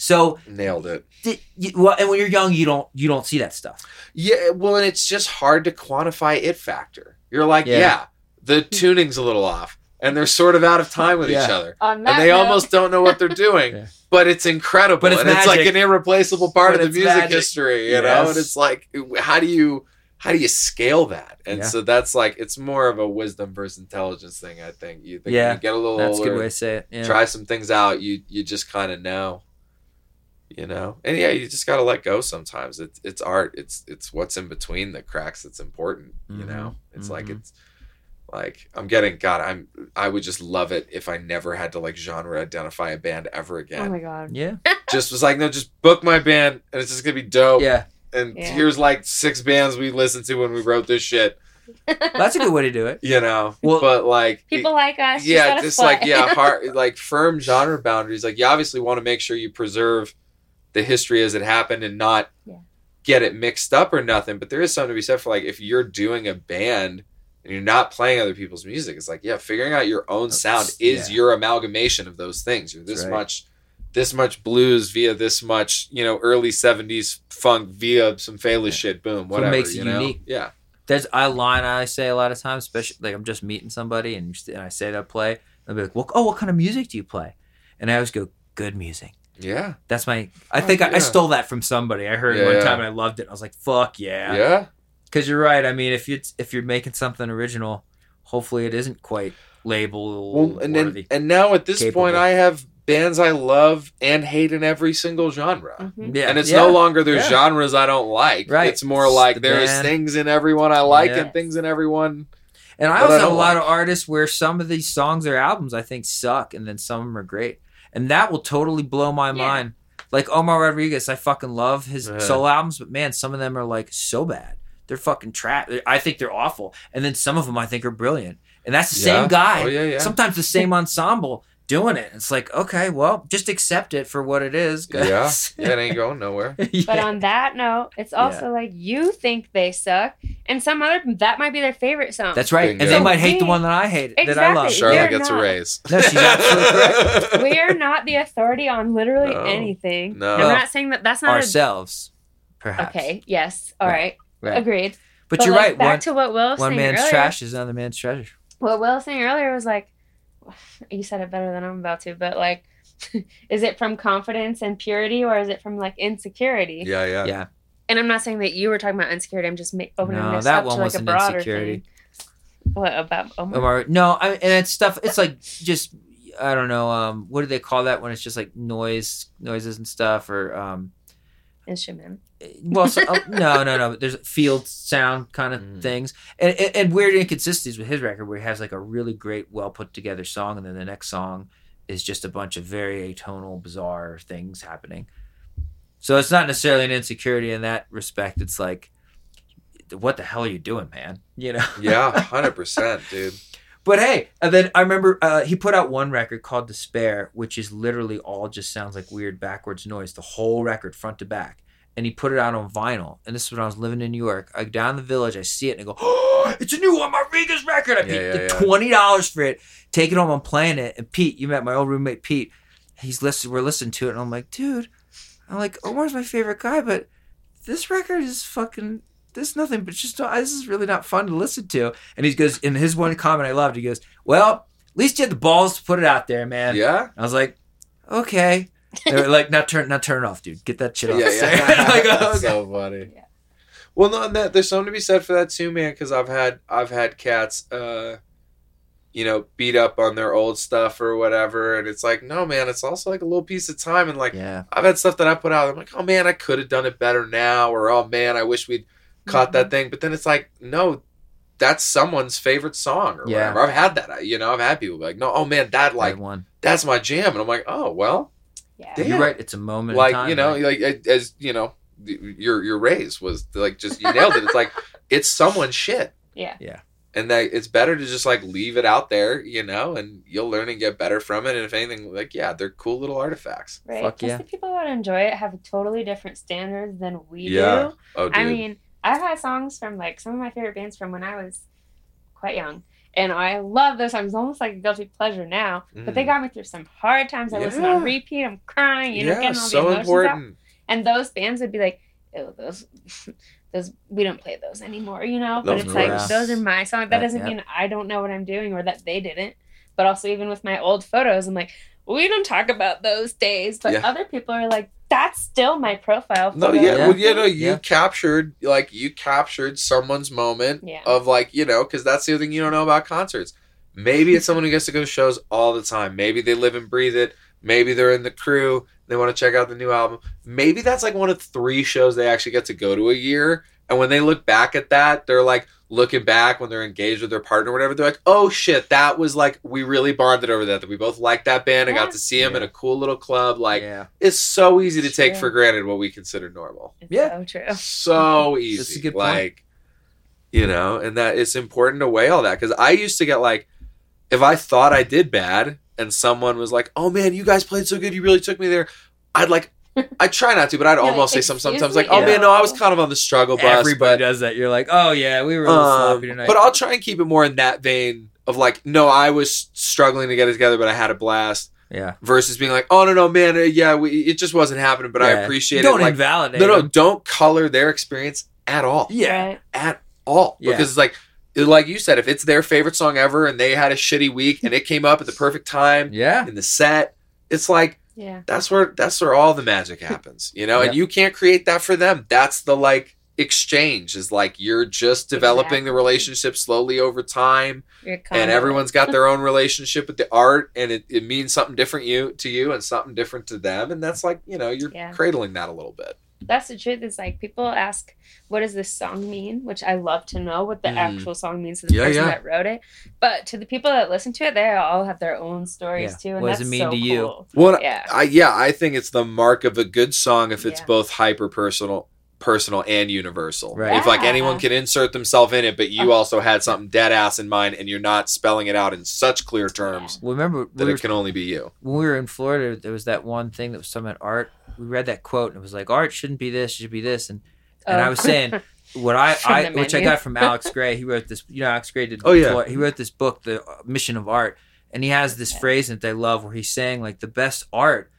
so nailed it. di- you, well, and when you're young you don't you don't see that stuff Yeah, well, and it's just hard to quantify it factor. You're like, Yeah. yeah, the tuning's a little off, and they're sort of out of time with each other, and they note- almost don't know what they're doing. Yeah. But it's incredible, But it's and it's like an irreplaceable part But of the music magic. history, you know. And it's like, how do you how do you scale that? And Yeah. so that's like it's more of a wisdom versus intelligence thing. I think you think Yeah. you get a little that's a older, good way to say it yeah. try some things out you you just kind of know you know and yeah you just got to let go sometimes it's it's art it's it's what's in between the cracks that's important you Mhm. know it's like Mhm. it's like i'm getting god i'm i would just love it if i never had to like genre identify a band ever again. Oh again my god. yeah just was like no just book my band and it's just gonna be dope yeah and Yeah. here's like six bands we listened to when we wrote this shit that's a good way to do it you know Well- but like People like us. yeah, just, just like yeah, hard, like firm genre boundaries. Like you obviously want to make sure you preserve the history as it happened and not Yeah. get it mixed up or nothing. But there is something to be said for like if you're doing a band and you're not playing other people's music, it's like yeah, figuring out your own sound is yeah. your amalgamation of those things. You're this right. much. This much blues via this much, you know, early '70s funk via some Fela Yeah. shit. Boom, what whatever. makes it know? unique. Yeah, there's I line I say a lot of times, especially like I'm just meeting somebody and, and I say that I play. And they'll be like, well, "Oh, what kind of music do you play?" And I always go, "Good music." Yeah, That's my. I Oh, think I, I stole that from somebody. I heard it Yeah, one yeah. time and I loved it. I was like, "Fuck yeah!" yeah. Because you're right. I mean, if you if you're making something original, hopefully it isn't quite label Well, and then, worthy. and now at this Capable. point, I have bands I love and hate in every single genre. Mhm. yeah, And it's yeah. no longer there's Yeah. genres I don't like. Right. It's more It's like the there's band. things in everyone I like Yeah. and things in everyone. And I But I also have a lot like. of artists where some of these songs or albums I think suck, and then some of them are great, and that will totally blow my Yeah. mind. Like Omar Rodriguez, I fucking love his Yeah. solo albums, but man, some of them are like so bad. They're fucking trash. I think they're awful, and then some of them I think are brilliant. And that's the Yeah. same guy. Oh, yeah, yeah. Sometimes the same ensemble doing it. It's like okay, well, just accept it for what it is. 'cause- Yeah. Yeah, it ain't going nowhere. But on that note, it's also like you think they suck, and some other that might be their favorite song. That's right, Bingo. and they might hate the one that I hate that I Exactly. love. You're Charlotte gets a not- raise. No, she's absolutely correct. we are not the authority on literally No. anything. No. I'm not saying that that's not a, Ourselves. perhaps. Okay. Yes. All Right. right. Right. Agreed. But, you're like, right. Back One, to what Will was one saying man's earlier. trash is another man's treasure. What Will was saying earlier was like, you said it better than I'm about to, but like, is it from confidence and purity or is it from like insecurity? Yeah, yeah. Yeah. And I'm not saying that you were talking about insecurity. I'm just ma- opening No, this that up one to like a broader insecurity. thing. What about Omar? Omar, no, I, and it's stuff. It's like just I don't know. Um, what do they call that when it's just like noise, noises and stuff, or um, Instrument. Well, so, uh, no, no, no. There's field sound kind of Mm. things, and, and and weird inconsistencies with his record, where he has like a really great, well put together song, and then the next song is just a bunch of very atonal, bizarre things happening. So it's not necessarily an insecurity in that respect. It's like, what the hell are you doing, man? You know. Yeah, hundred percent, dude. But hey, and then I remember uh, he put out one record called Despair, which is literally all just sounds like weird backwards noise, the whole record front to back. And he put it out on vinyl. And this is when I was living in New York. I go down the village, I see it, and I go, "Oh, it's a new one, my Rodriguez record!" I Yeah, paid yeah, yeah. twenty dollars for it. Take it home, I'm playing it. And Pete, you met my old roommate Pete. He's listening. We're listening to it, and I'm like, dude, I'm like, Omar's my favorite guy, but this record is fucking. This is nothing, but just uh, this is really not fun to listen to. And he goes, in his one comment I loved, he goes, "Well, at least you had the balls to put it out there, man." Yeah. I was like, "Okay." They were like, "Now turn, now turn off, dude. Get that shit off." Yeah, yeah. like, oh, That's okay. so funny. Yeah. Well, no, that there's something to be said for that too, man. Because I've had I've had cats, uh, you know, beat up on their old stuff or whatever, and it's like, no, man, it's also like a little piece of time, and like yeah, I've had stuff that I put out. I'm like, oh man, I could have done it better now, or oh man, I wish we'd caught Mm-hmm. that thing. But then it's like, no, that's someone's favorite song or Yeah. whatever. I've had that. I- You know, I've had people be like, no, oh man, that like like one. that's my jam, and I'm like, oh well, Yeah. Damn. You're right. It's a moment. in like time, you know, right? like as you know, your your raise was like just you nailed it. It's like it's someone's shit, Yeah. Yeah. and that it's better to just like leave it out there, you know, and you'll learn and get better from it. And if anything, like yeah, they're cool little artifacts. Right. Fuck Plus yeah. the people that enjoy it have totally different standards than we Yeah. do. Oh, dude. I mean, I've had songs from like some of my favorite bands from when I was quite young. And I love those songs, almost like a guilty pleasure now. But they Mm. got me through some hard times. I listen Yeah. on repeat. I'm crying. You know, yeah, getting all the so out. important. And those bands would be like, "Oh, those, those we don't play those anymore." You know. But Those it's like those are my songs. That Yeah, doesn't yeah. mean I don't know what I'm doing or that they didn't. But also, even with my old photos, I'm like, we don't talk about those days. But Yeah. other people are like, that's still my profile. No, yeah, Yeah. well, you know, you Yeah. captured like you captured someone's moment Yeah. of like you know, because that's the other thing you don't know about concerts. Maybe it's someone who gets to go to shows all the time. Maybe they live and breathe it. Maybe they're in the crew. They want to check out the new album. Maybe that's like one of three shows they actually get to go to a year. And when they look back at that, they're like looking back when they're engaged with their partner or whatever. They're like, "Oh shit, that was like we really bonded over that. That we both liked that band. I Yeah. got to see him Yeah. in a cool little club. Like yeah, it's so easy to take Sure. for granted what we consider normal. It's Yeah. so true. So easy. That's a good point. like, you know, and that it's important to weigh all that because I used to get like, if I thought I did bad and someone was like, "Oh man, you guys played so good, you really took me there," I'd like, I try not to, but I'd You're like, almost say some sometimes me?" like, "Oh Yeah. man, no, I was kind of on the struggle bus." everybody but, does that. You're like, "Oh yeah, we were a little um, sloppy tonight." but I'll try and keep it more in that vein of like, no, I was struggling to get it together, but I had a blast. yeah, Versus being like, oh no, no, man, uh, yeah, we, it just wasn't happening, but I Yeah. appreciate Don't it. Like, invalidate. no, no, them. don't color their experience at all. Yeah, Right? At all. Yeah. Because it's like, like you said, if it's their favorite song ever and they had a shitty week and it came up at the perfect time yeah, in the set, it's like Yeah. that's where that's where all the magic happens, you know. And you can't create that for them. That's the like exchange. Is like you're just developing the relationship slowly over time, and everyone's got their own relationship with the art, and it, it means something different you to you and something different to them, and that's like you know you're Yeah. cradling that a little bit. That's the truth. Is like people ask, "What does this song mean?" Which I love to know what the Mm. actual song means to the Yeah, person yeah. that wrote it. But to the people that listen to it, they all have their own stories Yeah. too, and What does that's it mean so to you? cool. Well, Yeah. I yeah, I think it's the mark of a good song if it's Yeah. both hyper personal, personal and universal. Right. If like anyone can insert themselves in it, but you also had something dead ass in mind, and you're not spelling it out in such clear terms well, remember we that were, it can only be you. when we were in Florida, there was that one thing that was talking about art. We read that quote and it was like, "Art shouldn't be this, it should be this," and and I Oh. was saying what I, I which I got from Alex Grey. He wrote this. You know, Alex Grey did. Oh, yeah. Flor- He wrote this book, The Mission of Art, and he has this Yeah. phrase that they love where he's saying like the best art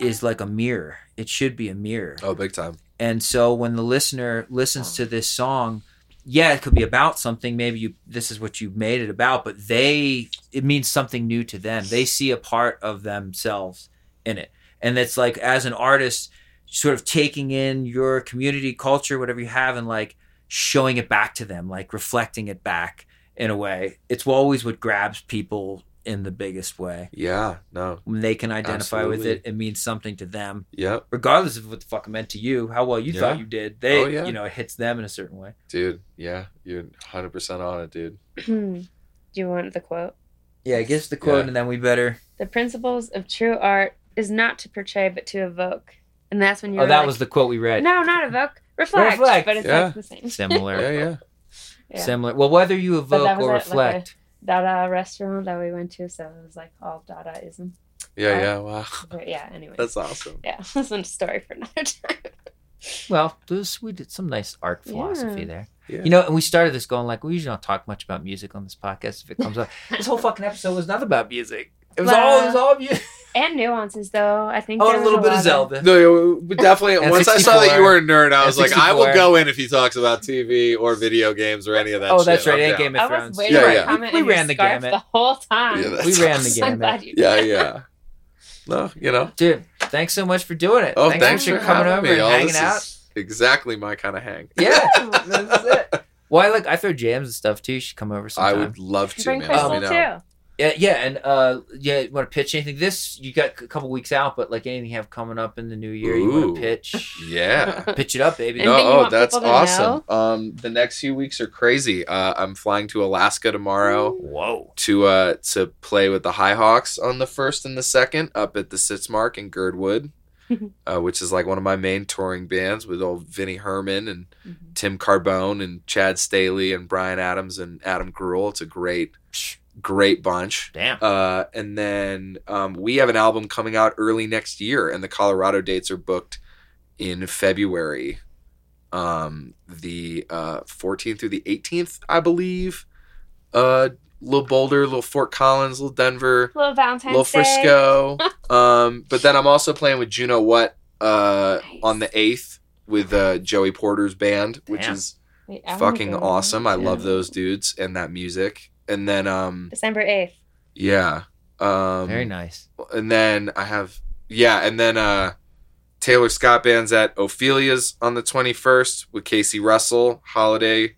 is like a mirror. It should be a mirror. Oh, big time. And so when the listener listens to this song, yeah, it could be about something. Maybe you this is what you made it about, but they it means something new to them. They see a part of themselves in it. And it's like as an artist, sort of taking in your community culture, whatever you have, and like showing it back to them, like reflecting it back in a way. It's always what grabs people in the biggest way. Yeah, no, When they can identify with it, it means something to them, yep, regardless of what the fuck it meant to you, how well you Yeah. thought you did. They, Oh, yeah. you know, it hits them in a certain way. dude. Yeah, you're 100 percent on it, dude. Do you want the quote? Yeah, give us the quote, Yeah. and then we better. The principles of true art is not to portray, but to evoke. And that's when you're. Oh, that like, was the quote we read. no, not evoke, reflect. Reflect. But it's Yeah. like the same. Similar, Yeah, yeah. Yeah. similar. Well, whether you evoke was or at, like, a- reflect. Dada restaurant that we went to, so it was like all Dadaism. Yeah, um, yeah. Wow, But yeah, anyway. that's awesome. yeah, that's a story for another time. Well, this, we did some nice art philosophy Yeah. there. Yeah. You know, and we started this going like we usually don't talk much about music on this podcast if it comes up. this whole fucking episode was not about music. It was all it was all you And nuances, though. I think Oh, there and a was little bit of lot Zelda. No, we definitely. And once I saw that you were a nerd, I And was like, I will go in if he talks about TV or video games or any of that. Oh, shit. that's right. And. Game of I was Thrones. Yeah, yeah. a We in your ran the gamut. the whole time. Yeah, that's We ran the So I'm gamut. glad you Yeah, yeah. No, you know. Dude, thanks so much for doing it. Oh, thanks, thanks for for coming having over me, and y'all. hanging This out. is- Exactly my kind of hang. Yeah, that's it. Well, I like I throw jams and stuff too. You should come over sometime. I would love to, Bring man. Crystal Let too. Yeah, yeah, and uh, yeah. You want to pitch anything? This you got a couple weeks out, but like anything you have coming up in the new year, you want to pitch? Yeah. pitch it up, baby. No, oh, that's people to awesome. Um, the next few weeks are crazy. Uh, I'm flying to Alaska tomorrow Whoa. to uh to play with the High Hawks on the first and the second up at the Sitzmark in Girdwood, uh, which is like one of my main touring bands with old Vinnie Herman and Mhm. Tim Carbone and Chad Staehly and Brian Adams and Adam Greuel. It's a great, great bunch. Damn. Uh, and then um, we have an album coming out early next year, and the Colorado dates are booked in February, um, the uh, 14th through the 18th, I believe. Uh, little Boulder, little Fort Collins, little Denver, Little Valentine's little Frisco. um, but then I'm also playing with Juno What uh, Nice. on the 8th with uh, Joey Porter's band, which is Wait, fucking awesome. I Yeah. love those dudes and that music. And then, um, December 8th. yeah. Um, Very nice. and then I have yeah, and then uh Taylor Scott band's at Ophelia's on the 21st with Casey Russell, holiday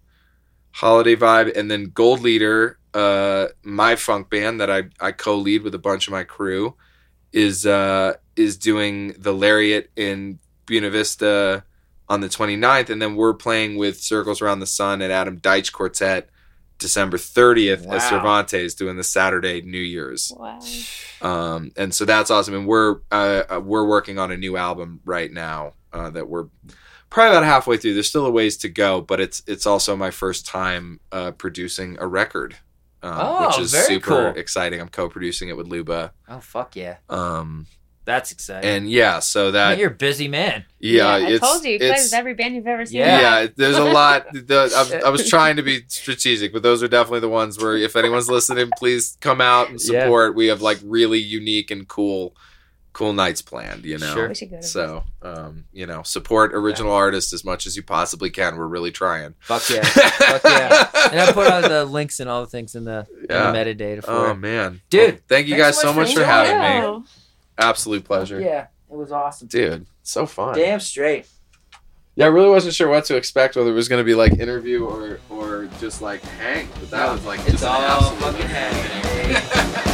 holiday vibe, and then Gold Leader, uh my funk band that I I co-lead with a bunch of my crew is uh is doing the Lariat in Buena Vista on the 29th and then we're playing with Circles Around the Sun and Adam Deitch Quartet December 30th Wow. at Cervantes doing the Saturday New Year's Wow. um, and so that's awesome. And we're uh, uh, we're working on a new album right now uh, that we're probably about halfway through. There's still a ways to go, but it's it's also my first time uh, producing a record, um, Oh, which is super cool. exciting. I'm co-producing it with Luba, Oh fuck yeah, um, that's exciting. and yeah, so that you're a busy man. yeah, I it's told you, you play it's- with every band you've ever seen. Yeah. yeah, there's a lot. The, I, I was trying to be strategic, but those are definitely the ones where if anyone's listening, please come out and Yeah. support. We have like really unique and cool, cool nights planned. You know, Sure. We should go to so um, you know, support original artists as much as you possibly can. We're really trying. Fuck yeah. Fuck yeah. And I put all the links and all the things in the, in Yeah. the metadata for Oh it. man, Dude, Well, thank you thanks guys so much for joining. having Yeah. me. Absolute pleasure, Yeah, it was awesome. dude. So fun. Damn straight. Yeah, I really wasn't sure what to expect, whether it was going to be like interview or or just like hang. But that was like It's just an all absolute fucking happening.